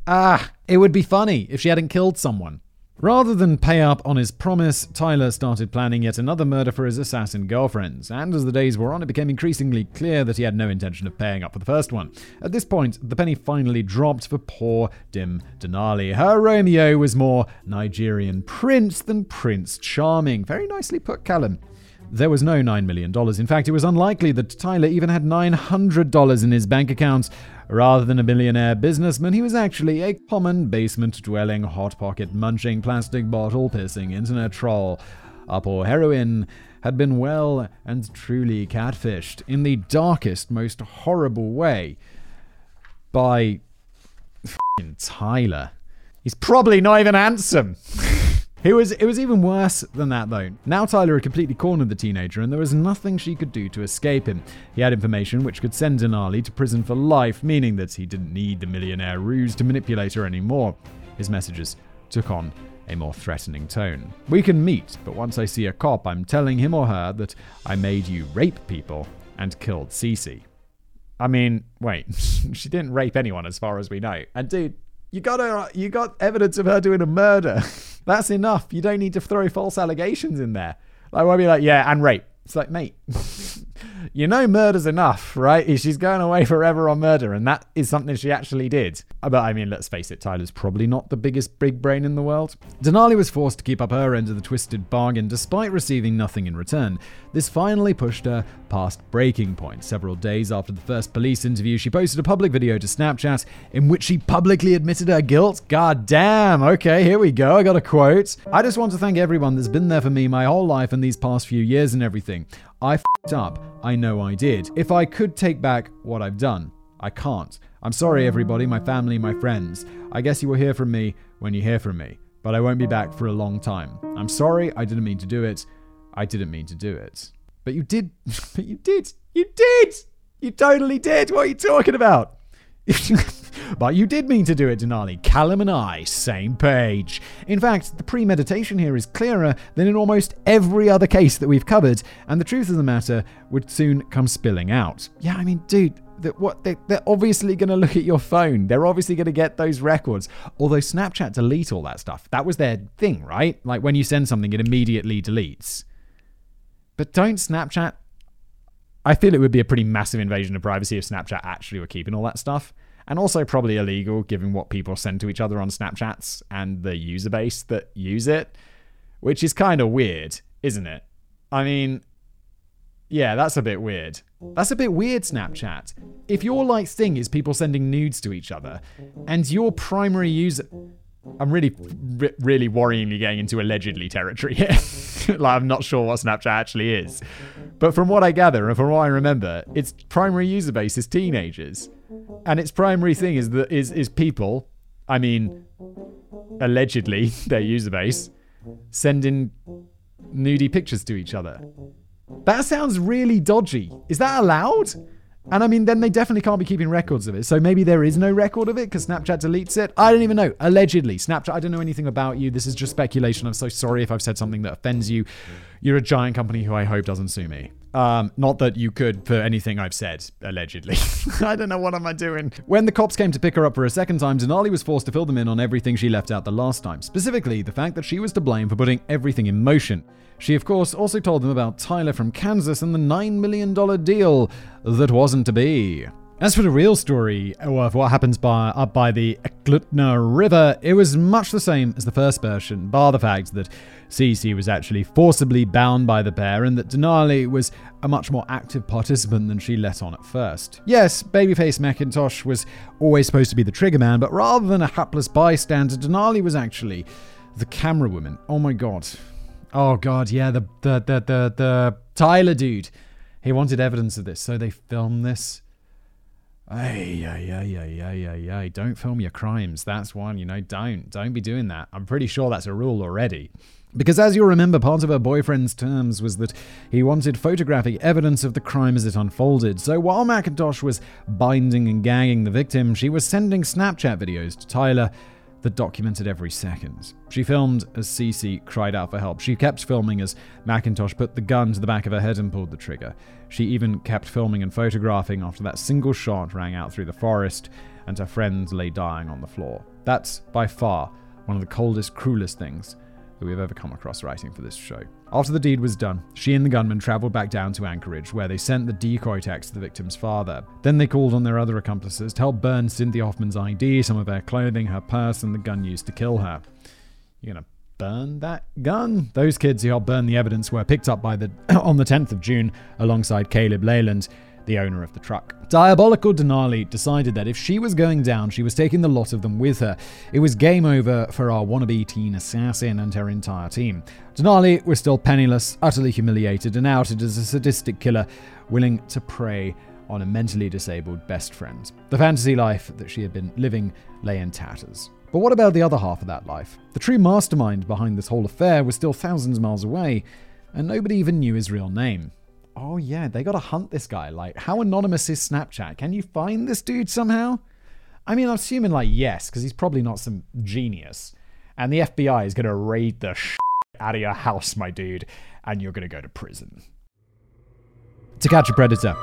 Ah, it would be funny if she hadn't killed someone. Rather than pay up on his promise, Tyler started planning yet another murder for his assassin girlfriends, and as the days wore on, it became increasingly clear that he had no intention of paying up for the first one. At this point, the penny finally dropped for poor Dim Denali. Her Romeo was more Nigerian prince than Prince Charming. Very nicely put, Callum. There was no $9 million. In fact, it was unlikely that Tyler even had $900 in his bank account. Rather than a millionaire businessman, he was actually a common basement dwelling, hot pocket munching, plastic bottle pissing internet troll. Up poor heroine had been well and truly catfished in the darkest, most horrible way by Tyler. He's probably not even handsome. It was it was even worse than that though. Now Tyler had completely cornered the teenager and there was nothing she could do to escape him. He had information which could send Denali to prison for life, meaning that he didn't need the millionaire ruse to manipulate her anymore. His messages took on a more threatening tone. We can meet, but once I see a cop, I'm telling him or her that I made you rape people and killed Cece. I mean, wait, she didn't rape anyone as far as we know. And dude, you got her, you got evidence of her doing a murder. That's enough. You don't need to throw false allegations in there. Like, why be like, yeah, and rape? It's like, mate, you know murder's enough, right? She's going away forever on murder, and that is something she actually did. But I mean, let's face it, Tyler's probably not the biggest big brain in the world. Denali was forced to keep up her end of the twisted bargain despite receiving nothing in return. This finally pushed her past breaking point. Several days after the first police interview, she posted a public video to Snapchat in which she publicly admitted her guilt. God damn, okay, here we go. I got a quote. I just want to thank everyone that's been there for me my whole life and these past few years and everything. I f***ed up. I know I did. If I could take back what I've done, I can't. I'm sorry, everybody, my family, my friends. I guess you will hear from me when you hear from me, but I won't be back for a long time. I'm sorry, I didn't mean to do it. I didn't mean to do it. But you did. But you did. You did. You totally did. What are you talking about? but you did mean to do it, Denali. Callum and I, same page. In fact, the premeditation here is clearer than in almost every other case that we've covered, and the truth of the matter would soon come spilling out. Yeah, I mean, dude, that what they, they're obviously going to look at your phone. They're obviously going to get those records. Although Snapchat delete all that stuff. That was their thing, right? Like when you send something, it immediately deletes. But don't Snapchat. I feel it would be a pretty massive invasion of privacy if Snapchat actually were keeping all that stuff. And also probably illegal given what people send to each other on Snapchats and the user base that use it, which is kind of weird, isn't it? I mean, yeah, that's a bit weird. That's a bit weird, Snapchat. If your like thing is people sending nudes to each other, and your primary user, I'm really, really worryingly getting into allegedly territory here. like, I'm not sure what Snapchat actually is. But from what I gather and from what I remember, its primary user base is teenagers. And its primary thing is that is is people, I mean, allegedly their user base, sending nudie pictures to each other. That sounds really dodgy. Is that allowed? And I mean, then they definitely can't be keeping records of it. So maybe there is no record of it because Snapchat deletes it. I don't even know. Allegedly, Snapchat, I don't know anything about you. This is just speculation. I'm so sorry if I've said something that offends you. You're a giant company who I hope doesn't sue me. Um, not that you could for anything I've said, allegedly. I don't know what am I doing. When the cops came to pick her up for a second time, Denali was forced to fill them in on everything she left out the last time, specifically the fact that she was to blame for putting everything in motion. She, of course, also told them about Tyler from Kansas and the $9 million deal that wasn't to be. As for the real story of what happens by, up by the Eklutna River, it was much the same as the first version, bar the fact that Cece was actually forcibly bound by the pair and that Denali was a much more active participant than she let on at first. Yes, babyface McIntosh was always supposed to be the trigger man, but rather than a hapless bystander, Denali was actually the camera woman. Oh my god. Oh god, yeah, the the the the, the Tyler dude. He wanted evidence of this, so they filmed this. Ay, ay, ay, ay, ay, ay, ay. Don't film your crimes. That's one, you know, don't. Don't be doing that. I'm pretty sure that's a rule already. Because as you'll remember, part of her boyfriend's terms was that he wanted photographic evidence of the crime as it unfolded. So while McIntosh was binding and gagging the victim, she was sending Snapchat videos to Tyler that documented every second. She filmed as Cece cried out for help. She kept filming as McIntosh put the gun to the back of her head and pulled the trigger. She even kept filming and photographing after that single shot rang out through the forest and her friends lay dying on the floor. That's by far one of the coldest, cruelest things that we've ever come across writing for this show. After the deed was done, she and the gunman traveled back down to Anchorage, where they sent the decoy text to the victim's father. Then they called on their other accomplices to help burn Cynthia Hoffman's ID, some of her clothing, her purse, and the gun used to kill her. You're gonna burn that gun? Those kids who helped burn the evidence were picked up by the on the 10th of June alongside Caleb Leyland, the owner of the truck. Diabolical Denali decided that if she was going down, she was taking the lot of them with her. It was game over for our wannabe teen assassin and her entire team. Denali was still penniless, utterly humiliated, and outed as a sadistic killer willing to prey on a mentally disabled best friend. The fantasy life that she had been living lay in tatters. But what about the other half of that life? The true mastermind behind this whole affair was still thousands of miles away, and nobody even knew his real name oh yeah, they got to hunt this guy. Like, how anonymous is Snapchat? Can you find this dude somehow? I mean, I'm assuming like yes, because he's probably not some genius. And the FBI is to raid the shit out of your house, my dude, and you're to go to prison. To catch a predator.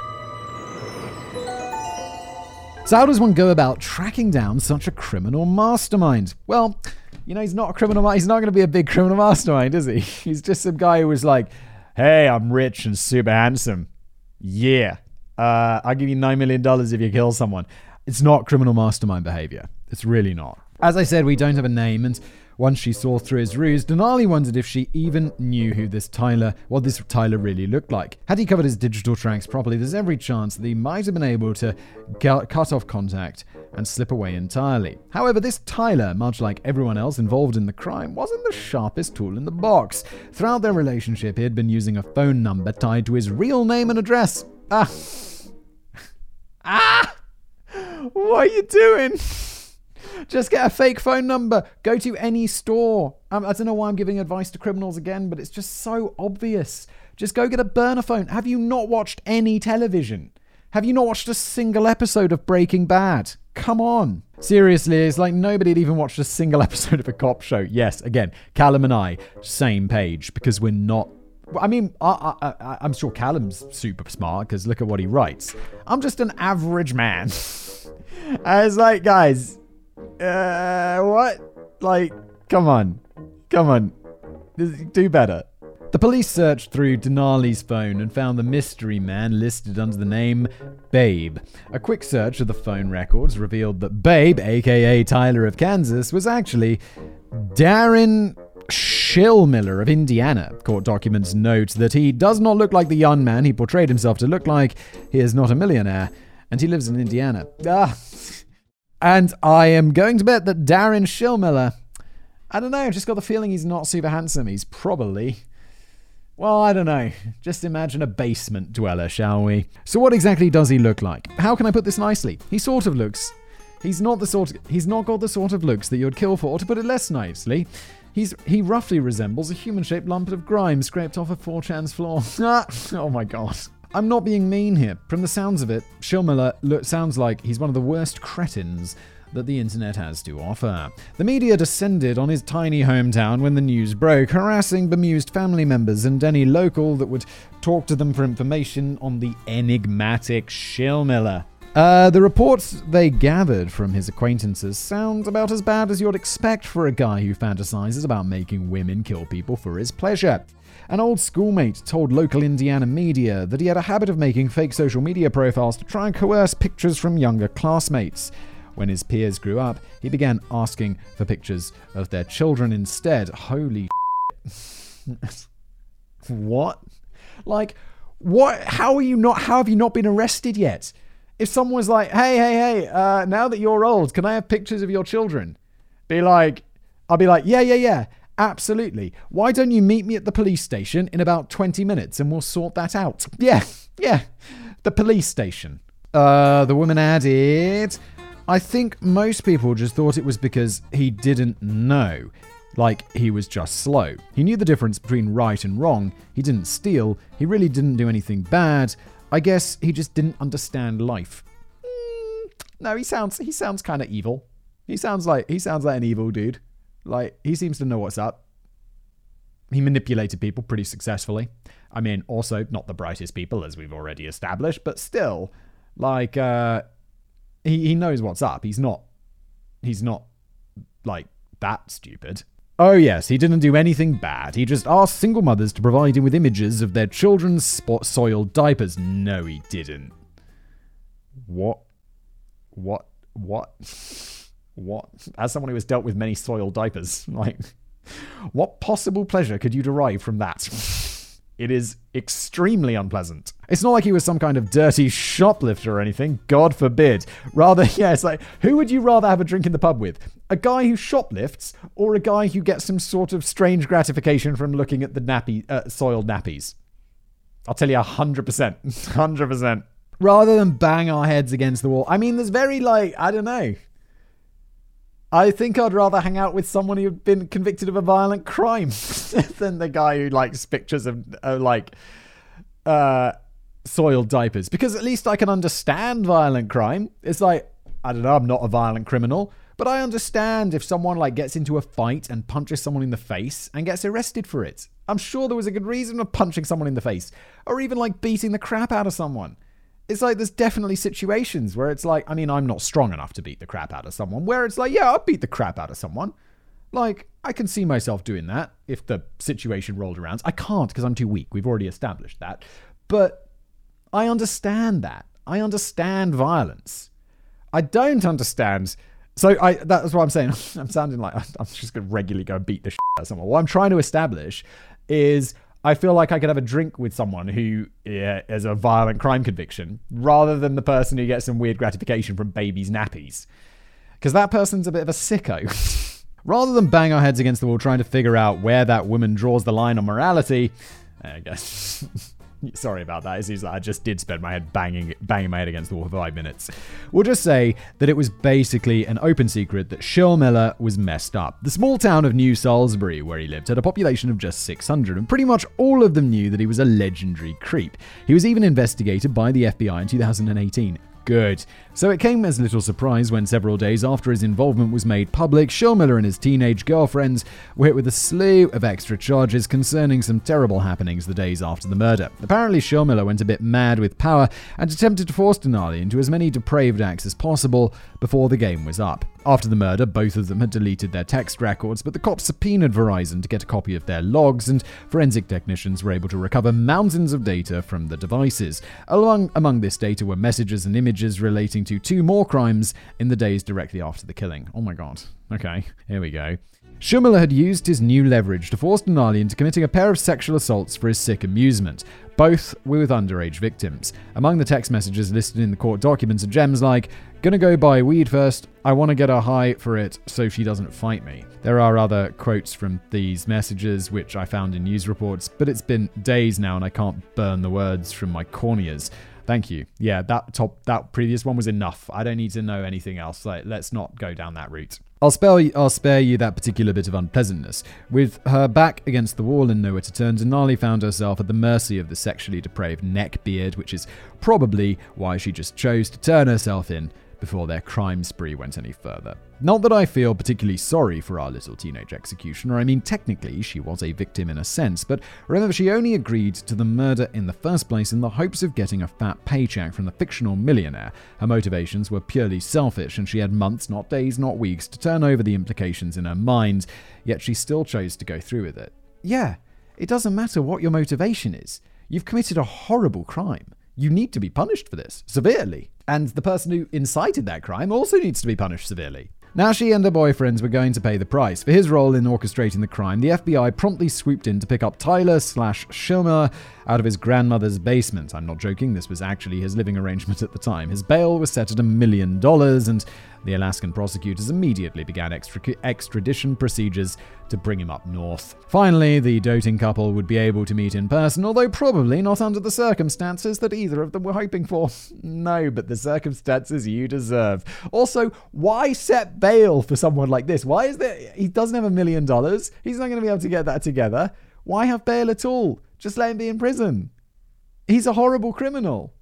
So, how does one go about tracking down such a criminal mastermind? Well, you know, he's not a criminal. He's not going to be a big criminal mastermind, is he? He's just some guy who was like, "Hey, I'm rich and super handsome. Yeah, uh, I'll give you nine million dollars if you kill someone." It's not criminal mastermind behavior. It's really not. As I said, we don't have a name, and once she saw through his ruse, Denali wondered if she even knew who this Tyler, what this Tyler really looked like. Had he covered his digital tracks properly, there's every chance that he might have been able to cut off contact and slip away entirely. However, this Tyler, much like everyone else involved in the crime, wasn't the sharpest tool in the box. Throughout their relationship, he had been using a phone number tied to his real name and address. Ah. ah! What are you doing? Just get a fake phone number. Go to any store. Um, I don't know why I'm giving advice to criminals again, but it's just so obvious. Just go get a burner phone. Have you not watched any television? Have you not watched a single episode of Breaking Bad? Come on. Seriously, it's like nobody had even watched a single episode of a cop show. Yes, again, Callum and I, same page, because we're not I mean, I, am sure Callum's super smart because look at what he writes. I'm just an average man. I was like, guys, uh, what? Like, come on. Come on. Do better. The police searched through Denali's phone and found the mystery man listed under the name Babe. A quick search of the phone records revealed that Babe, aka Tyler of Kansas, was actually Darin Schilmiller of Indiana. Court documents note that he does not look like the young man he portrayed himself to look like. He is not a millionaire, and he lives in Indiana. Ah, and I am going to bet that Darin Schilmiller, I don't know, just got the feeling he's not super handsome. He's probably. Well, I don't know. Just imagine a basement dweller, shall we? So, what exactly does he look like? How can I put this nicely? He sort of looks. He's not the sort. Of, he's not got the sort of looks that you'd kill for. Or to put it less nicely, he's he roughly resembles a human-shaped lump of grime scraped off a 4chan's floor. oh my god. I'm not being mean here. From the sounds of it, Schilmiller look, sounds like he's one of the worst cretins that the internet has to offer. The media descended on his tiny hometown when the news broke, harassing bemused family members and any local that would talk to them for information on the enigmatic Schilmiller. Uh, the reports they gathered from his acquaintances sound about as bad as you'd expect for a guy who fantasizes about making women kill people for his pleasure. An old schoolmate told local Indiana media that he had a habit of making fake social media profiles to try and coerce pictures from younger classmates. When his peers grew up, he began asking for pictures of their children instead. Holy What? Like, what? How are you not? How have you not been arrested yet? If someone was like, "Hey, hey, hey, uh, now that you're old, can I have pictures of your children?" Be like, I'll be like, "Yeah, yeah, yeah." Absolutely. Why don't you meet me at the police station in about 20 minutes and we'll sort that out? Yeah, yeah. The police station. Uh, the woman added, I think most people just thought it was because he didn't know. Like, he was just slow. He knew the difference between right and wrong. He didn't steal. He really didn't do anything bad. I guess he just didn't understand life. Mm, no, he sounds he sounds kind of evil. He sounds like he sounds like an evil dude. Like, he seems to know what's up. He manipulated people pretty successfully. I mean, also not the brightest people, as we've already established, but still, like, uh, he, he knows what's up. He's not, he's not, like, that stupid. Oh, yes, he didn't do anything bad. He just asked single mothers to provide him with images of their children's spot soiled diapers. No, he didn't. What? What? What? What? As someone who has dealt with many soiled diapers, like, what possible pleasure could you derive from that? It is extremely unpleasant. It's not like he was some kind of dirty shoplifter or anything, God forbid. Rather, yeah, it's like, who would you rather have a drink in the pub with? A guy who shoplifts or a guy who gets some sort of strange gratification from looking at the nappy, uh, soiled nappies? I'll tell you 100%. 100%. Rather than bang our heads against the wall. I mean, there's very, like, I don't know. I think I'd rather hang out with someone who'd been convicted of a violent crime than the guy who likes pictures of like uh, soiled diapers. Because at least I can understand violent crime. It's like I don't know. I'm not a violent criminal, but I understand if someone like gets into a fight and punches someone in the face and gets arrested for it. I'm sure there was a good reason for punching someone in the face, or even like beating the crap out of someone. It's like there's definitely situations where it's like, I mean, I'm not strong enough to beat the crap out of someone, where it's like, yeah, I'll beat the crap out of someone. Like, I can see myself doing that if the situation rolled around. I can't because I'm too weak. We've already established that. But I understand that. I understand violence. I don't understand. So I that's what I'm saying. I'm sounding like I'm just going to regularly go beat the shit out of someone. What I'm trying to establish is I feel like I could have a drink with someone who yeah, has a violent crime conviction rather than the person who gets some weird gratification from babies' nappies. Because that person's a bit of a sicko. Rather than bang our heads against the wall trying to figure out where that woman draws the line on morality, eh, I guess. Sorry about that. It seems like I just did spend my head banging banging my head against the wall for five minutes. We'll just say that it was basically an open secret that Schilmiller was messed up. The small town of New Salisbury, where he lived, had a population of just 600, and pretty much all of them knew that he was a legendary creep. He was even investigated by the FBI in 2018 good. So it came as little surprise when several days after his involvement was made public, Schilmiller and his teenage girlfriends were hit with a slew of extra charges concerning some terrible happenings the days after the murder. Apparently, Schilmiller went a bit mad with power and attempted to force Denali into as many depraved acts as possible before the game was up. After the murder, both of them had deleted their text records, but the cops subpoenaed Verizon to get a copy of their logs, and forensic technicians were able to recover mountains of data from the devices. Along among this data were messages and images relating to two more crimes in the days directly after the killing. Oh my god. Okay, here we go. Schumiller had used his new leverage to force Denali into committing a pair of sexual assaults for his sick amusement. Both were with underage victims. Among the text messages listed in the court documents are gems like, Gonna go buy weed first. I want to get her high for it so she doesn't fight me. There are other quotes from these messages which I found in news reports, but it's been days now and I can't burn the words from my corneas. Thank you. Yeah, that top that previous one was enough. I don't need to know anything else. Like, let's not go down that route. I'll spare, you, I'll spare you that particular bit of unpleasantness. With her back against the wall and nowhere to turn, Denali found herself at the mercy of the sexually depraved neckbeard, which is probably why she just chose to turn herself in before their crime spree went any further. Not that I feel particularly sorry for our little teenage executioner, I mean, technically, she was a victim in a sense, but remember, she only agreed to the murder in the first place in the hopes of getting a fat paycheck from the fictional millionaire. Her motivations were purely selfish, and she had months, not days, not weeks, to turn over the implications in her mind, yet she still chose to go through with it. Yeah, it doesn't matter what your motivation is. You've committed a horrible crime. You need to be punished for this, severely. And the person who incited that crime also needs to be punished severely. Now she and her boyfriends were going to pay the price. For his role in orchestrating the crime, the FBI promptly swooped in to pick up Tyler slash Schilmer out of his grandmother's basement. I'm not joking, this was actually his living arrangement at the time. His bail was set at a million dollars, and the Alaskan prosecutors immediately began extra- extradition procedures to bring him up north. Finally, the doting couple would be able to meet in person, although probably not under the circumstances that either of them were hoping for. No, but the circumstances you deserve. Also, why set bail for someone like this? Why is there. He doesn't have a million dollars. He's not going to be able to get that together. Why have bail at all? Just let him be in prison. He's a horrible criminal.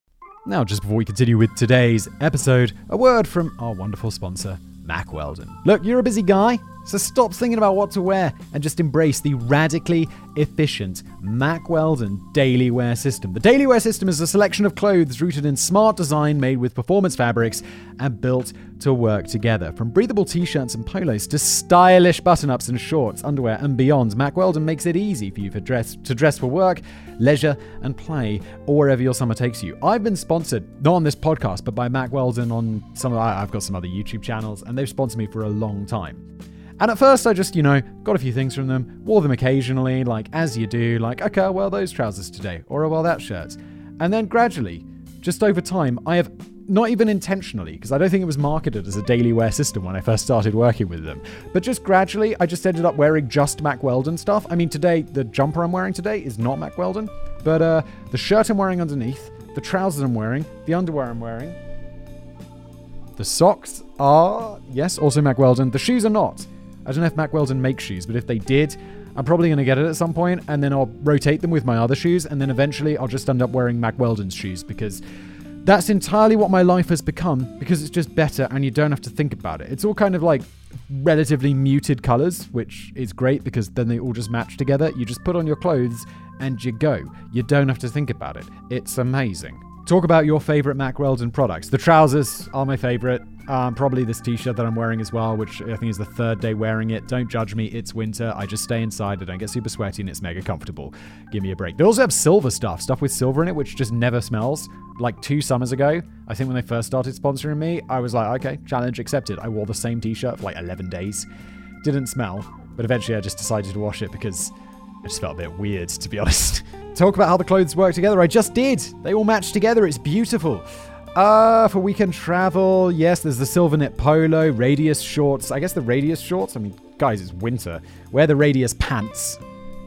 Now, just before we continue with today's episode, a word from our wonderful sponsor, Mack Weldon. Look, you're a busy guy, so stop thinking about what to wear and just embrace the radically efficient Mack Weldon daily wear system. The daily wear system is a selection of clothes rooted in smart design made with performance fabrics and built to work together. From breathable t-shirts and polos to stylish button-ups and shorts, underwear and beyond, Mack Weldon makes it easy for you for dress, to dress for work, leisure and play or wherever your summer takes you. I've been sponsored, not on this podcast, but by Mack Weldon on some I've got some other YouTube channels and they've sponsored me for a long time. And at first, I just, you know, got a few things from them, wore them occasionally, like as you do, like, okay, well, those trousers today, or well, that shirt. And then gradually, just over time, I have not even intentionally, because I don't think it was marketed as a daily wear system when I first started working with them, but just gradually, I just ended up wearing just Mack Weldon stuff. I mean, today, the jumper I'm wearing today is not Mack Weldon, but uh, the shirt I'm wearing underneath, the trousers I'm wearing, the underwear I'm wearing, the socks are, yes, also Mack Weldon. The shoes are not. I don't know if Mack Weldon makes shoes, but if they did, I'm probably going to get it at some point, and then I'll rotate them with my other shoes, and then eventually I'll just end up wearing Mack Weldon's shoes because that's entirely what my life has become because it's just better and you don't have to think about it. It's all kind of like relatively muted colors, which is great because then they all just match together. You just put on your clothes and you go. You don't have to think about it. It's amazing. Talk about your favorite Mack Weldon products. The trousers are my favorite. Um, probably this t-shirt that I'm wearing as well, which I think is the third day wearing it. Don't judge me. It's winter. I just stay inside. I don't get super sweaty and it's mega comfortable. Give me a break. They also have silver stuff, stuff with silver in it, which just never smells. Like two summers ago, I think when they first started sponsoring me, I was like, okay, challenge accepted. I wore the same t-shirt for like 11 days. Didn't smell, but eventually I just decided to wash it because it just felt a bit weird, to be honest. Talk about how the clothes work together. I just did. They all match together. It's beautiful. Uh, for weekend travel, yes, there's the silver knit polo, radius shorts. I guess the radius shorts, I mean, guys, it's winter. Wear the radius pants,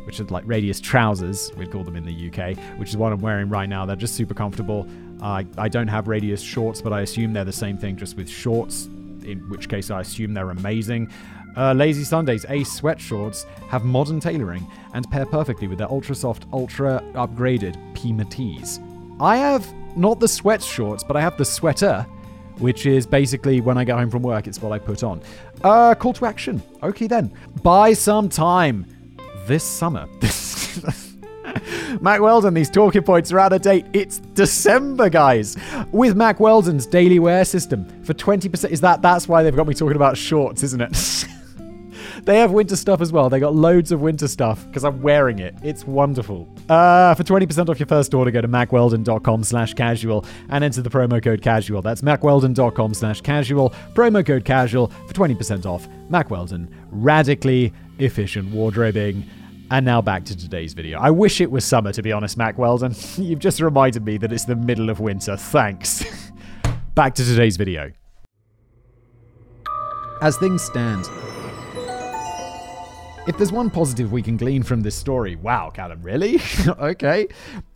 which are like radius trousers, we'd call them in the UK, which is what I'm wearing right now. They're just super comfortable. Uh, I don't have radius shorts, but I assume they're the same thing, just with shorts, in which case I assume they're amazing. Uh, Lazy Sundays Ace sweatshorts have modern tailoring and pair perfectly with their ultra soft, ultra upgraded Pima tees. I have not the sweat shorts, but I have the sweater, which is basically when I get home from work, it's what I put on. Uh, call to action. Okay then. Buy some time this summer. Mack Weldon, these talking points are out of date. It's December, guys. With Mack Weldon's daily wear system for 20%. Is that that's why they've got me talking about shorts, isn't it? They have winter stuff as well. They got loads of winter stuff because I'm wearing it. It's wonderful. Uh, for 20% off your first order, go to mackweldon.com slash casual and enter the promo code casual. That's mackweldon.com slash casual. Promo code casual for 20% off. Mack Weldon, radically efficient wardrobing. And now back to today's video. I wish it was summer, to be honest, Mack Weldon. You've just reminded me that it's the middle of winter. Thanks. back to today's video. As things stand, if there's one positive we can glean from this story, wow, Callum, really? okay.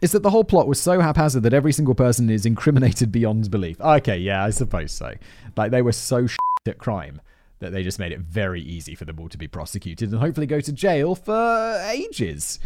Is that the whole plot was so haphazard that every single person is incriminated beyond belief. Okay, yeah, I suppose so. Like they were so shit at crime that they just made it very easy for them all to be prosecuted and hopefully go to jail for ages.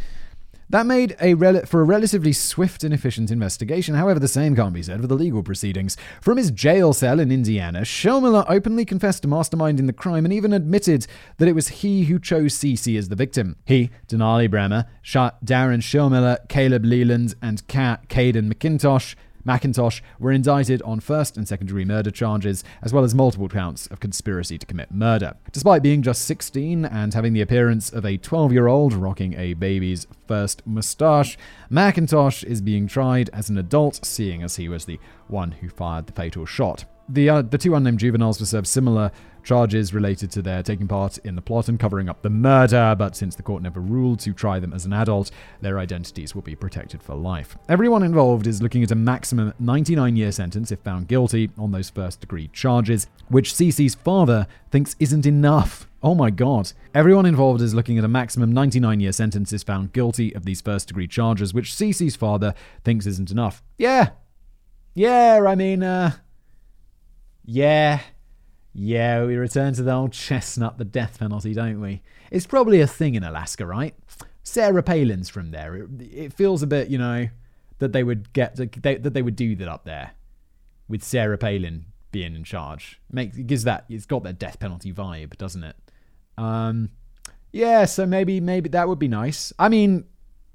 That made a rel- for a relatively swift and efficient investigation. However, the same can't be said for the legal proceedings. From his jail cell in Indiana, Schilmiller openly confessed to masterminding the crime and even admitted that it was he who chose Cece as the victim. He, Denali Brehmer, shot Darin Schilmiller, Caleb Leyland, and Kat Kayden McIntosh McIntosh were indicted on first and second degree murder charges, as well as multiple counts of conspiracy to commit murder. Despite being just 16 and having the appearance of a 12 year old rocking a baby's first moustache, McIntosh is being tried as an adult, seeing as he was the one who fired the fatal shot. The, uh, the two unnamed juveniles were served similar charges related to their taking part in the plot and covering up the murder, but since the court never ruled to try them as an adult, their identities will be protected for life. Everyone involved is looking at a maximum 99 year sentence if found guilty on those first degree charges, which Cece's father thinks isn't enough. Oh my god. Everyone involved is looking at a maximum 99 year sentence if found guilty of these first degree charges, which Cece's father thinks isn't enough. Yeah. Yeah, I mean, uh. Yeah. Yeah, we return to the old chestnut, the death penalty, don't we? It's probably a thing in Alaska, right? Sarah Palin's from there. It, it feels a bit, you know, that they would get they, that they would do that up there, with Sarah Palin being in charge. Makes it gives that it's got that death penalty vibe, doesn't it? Um, yeah. So maybe maybe that would be nice. I mean,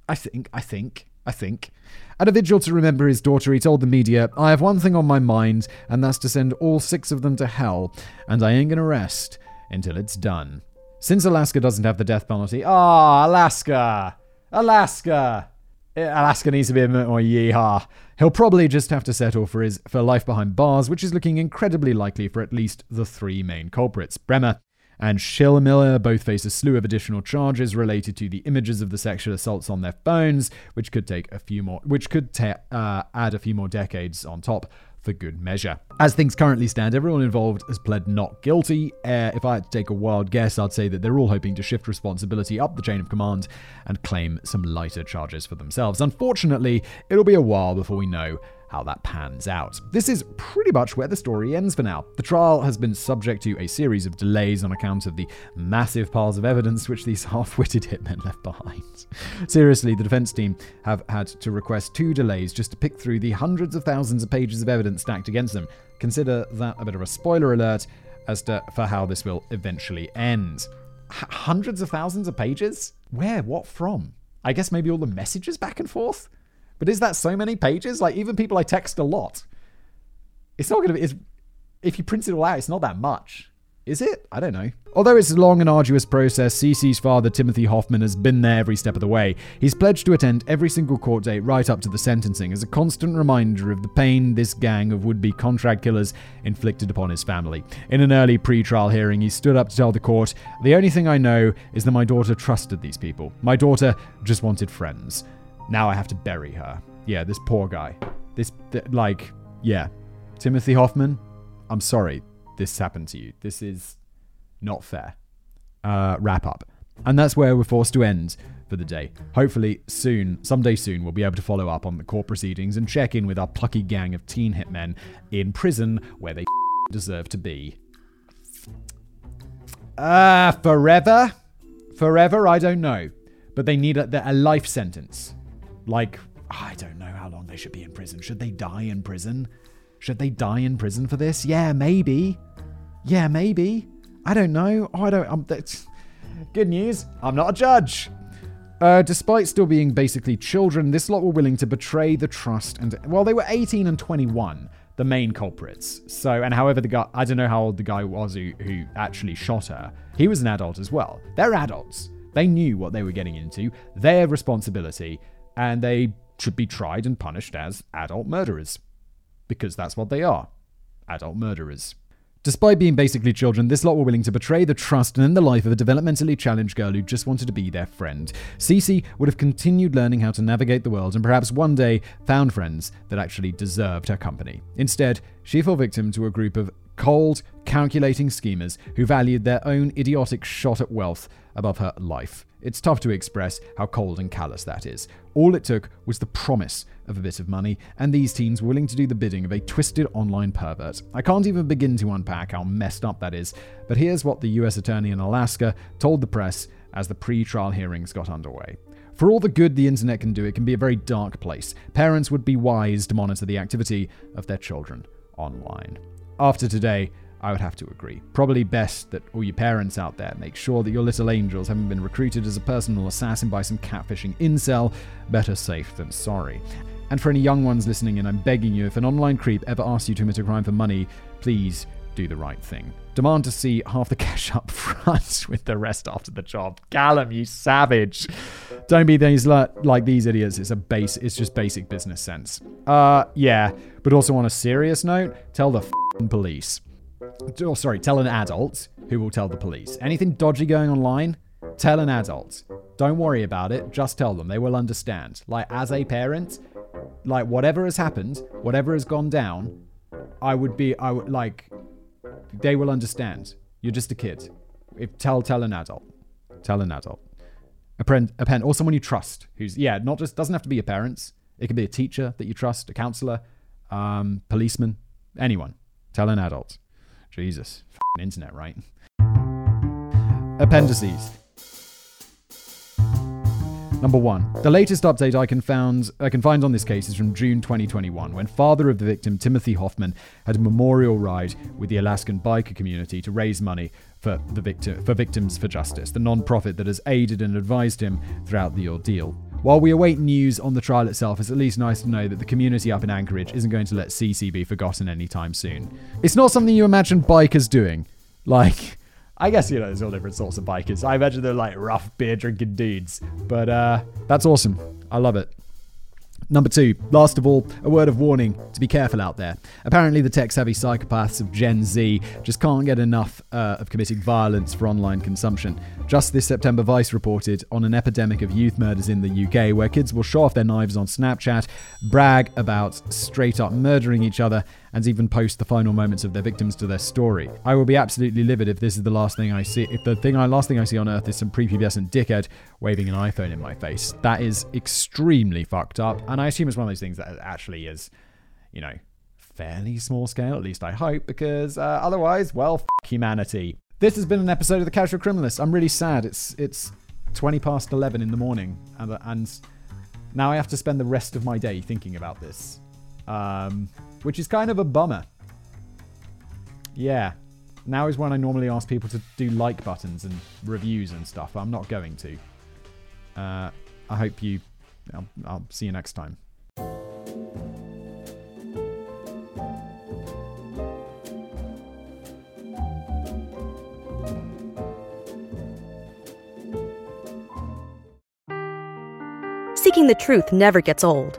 I think I think I think. At a vigil to remember his daughter, he told the media, I have one thing on my mind, and that's to send all six of them to hell, and I ain't gonna rest until it's done. Since Alaska doesn't have the death penalty, ah, oh, Alaska! Alaska! Eh, Alaska needs to be a bit more yeehaw. He'll probably just have to settle for his for life behind bars, which is looking incredibly likely for at least the three main culprits. Brehmer, and Schilmiller both face a slew of additional charges related to the images of the sexual assaults on their phones, which could take a few more, which could ta- uh, add a few more decades on top for good measure. As things currently stand, everyone involved has pled not guilty. Uh, if I had to take a wild guess, I'd say that they're all hoping to shift responsibility up the chain of command and claim some lighter charges for themselves. Unfortunately, it'll be a while before we know how that pans out. This is pretty much where the story ends for now. The trial has been subject to a series of delays on account of the massive piles of evidence which these half witted hitmen left behind. Seriously, the defense team have had to request two delays just to pick through the hundreds of thousands of pages of evidence stacked against them. Consider that a bit of a spoiler alert as to for how this will eventually end. H- hundreds of thousands of pages? Where? What from? I guess maybe all the messages back and forth? But is that so many pages? Like even people I text a lot, it's not going to be. It's, if you print it all out, it's not that much. Is it? I don't know. Although it's a long and arduous process, Cece's father, Timothy Hoffman, has been there every step of the way. He's pledged to attend every single court date right up to the sentencing as a constant reminder of the pain this gang of would be contract killers inflicted upon his family. In an early pre trial hearing, he stood up to tell the court The only thing I know is that my daughter trusted these people. My daughter just wanted friends. Now I have to bury her. Yeah, this poor guy. This, th- like, yeah. Timothy Hoffman, I'm sorry this happened to you. This is not fair. Uh, wrap up. And that's where we're forced to end for the day. Hopefully, soon, someday soon, we'll be able to follow up on the court proceedings and check in with our plucky gang of teen hitmen in prison where they deserve to be. Ah, uh, forever? Forever? I don't know. But they need a, a life sentence. Like, I don't know how long they should be in prison. Should they die in prison? Should they die in prison for this? Yeah, maybe. Yeah, maybe. I don't know. Oh, I don't. That's good news. I'm not a judge. Uh, despite still being basically children, this lot were willing to betray the trust and well, they were 18 and 21, the main culprits. So, and however the guy, I don't know how old the guy was who, who actually shot her. He was an adult as well. They're adults. They knew what they were getting into, their responsibility, and they should be tried and punished as adult murderers because that's what they are adult murderers. Despite being basically children, this lot were willing to betray the trust and end the life of a developmentally challenged girl who just wanted to be their friend. Cece would have continued learning how to navigate the world and perhaps one day found friends that actually deserved her company. Instead, she fell victim to a group of cold, calculating schemers who valued their own idiotic shot at wealth above her life. It's tough to express how cold and callous that is. All it took was the promise of a bit of money, and these teens were willing to do the bidding of a twisted online pervert. I can't even begin to unpack how messed up that is, but here's what the US Attorney in Alaska told the press as the pre trial hearings got underway. For all the good the internet can do, it can be a very dark place. Parents would be wise to monitor the activity of their children online. After today, I would have to agree. Probably best that all your parents out there make sure that your little angels haven't been recruited as a personal assassin by some catfishing incel. Better safe than sorry. And for any young ones listening in, I'm begging you if an online creep ever asks you to commit a crime for money, please do the right thing. Demand to see half the cash up front with the rest after the job. Callum, you savage. Don't be these like these idiots. It's a base. It's just basic business sense. Uh, yeah. But also on a serious note, tell the police. Oh, sorry, tell an adult who will tell the police. Anything dodgy going online, tell an adult. Don't worry about it. Just tell them. They will understand. Like as a parent, like whatever has happened, whatever has gone down, I would be I would like they will understand. You're just a kid. If tell tell an adult. Tell an adult. A pen, a pen or someone you trust who's yeah, not just doesn't have to be your parents. It could be a teacher that you trust, a counselor, um, policeman, anyone. Tell an adult. Jesus, internet, right? Appendices. Number one, the latest update I can found I can find on this case is from June 2021, when father of the victim Timothy Hoffman had a memorial ride with the Alaskan biker community to raise money for the victim for Victims for Justice, the non-profit that has aided and advised him throughout the ordeal. While we await news on the trial itself, it's at least nice to know that the community up in Anchorage isn't going to let Cece be forgotten anytime soon. It's not something you imagine bikers doing. Like, I guess, you know, there's all different sorts of bikers. I imagine they're like rough beer drinking dudes. But uh, that's awesome. I love it. Number two, last of all, a word of warning to be careful out there. Apparently, the tech savvy psychopaths of Gen Z just can't get enough uh, of committing violence for online consumption. Just this September, Vice reported on an epidemic of youth murders in the UK where kids will show off their knives on Snapchat, brag about straight up murdering each other, and even post the final moments of their victims to their story. I will be absolutely livid if this is the last thing I see. If the thing I last thing I see on Earth is some prepubescent dickhead waving an iPhone in my face, that is extremely fucked up. And I assume it's one of those things that actually is, you know, fairly small scale. At least I hope, because uh, otherwise, well, humanity. This has been an episode of The Casual Criminalist. I'm really sad. It's it's 20 past 11 in the morning, and, and now I have to spend the rest of my day thinking about this, um, which is kind of a bummer. Yeah. Now is when I normally ask people to do like buttons and reviews and stuff. I'm not going to. Uh, I hope you. I'll, I'll see you next time. Seeking the truth never gets old.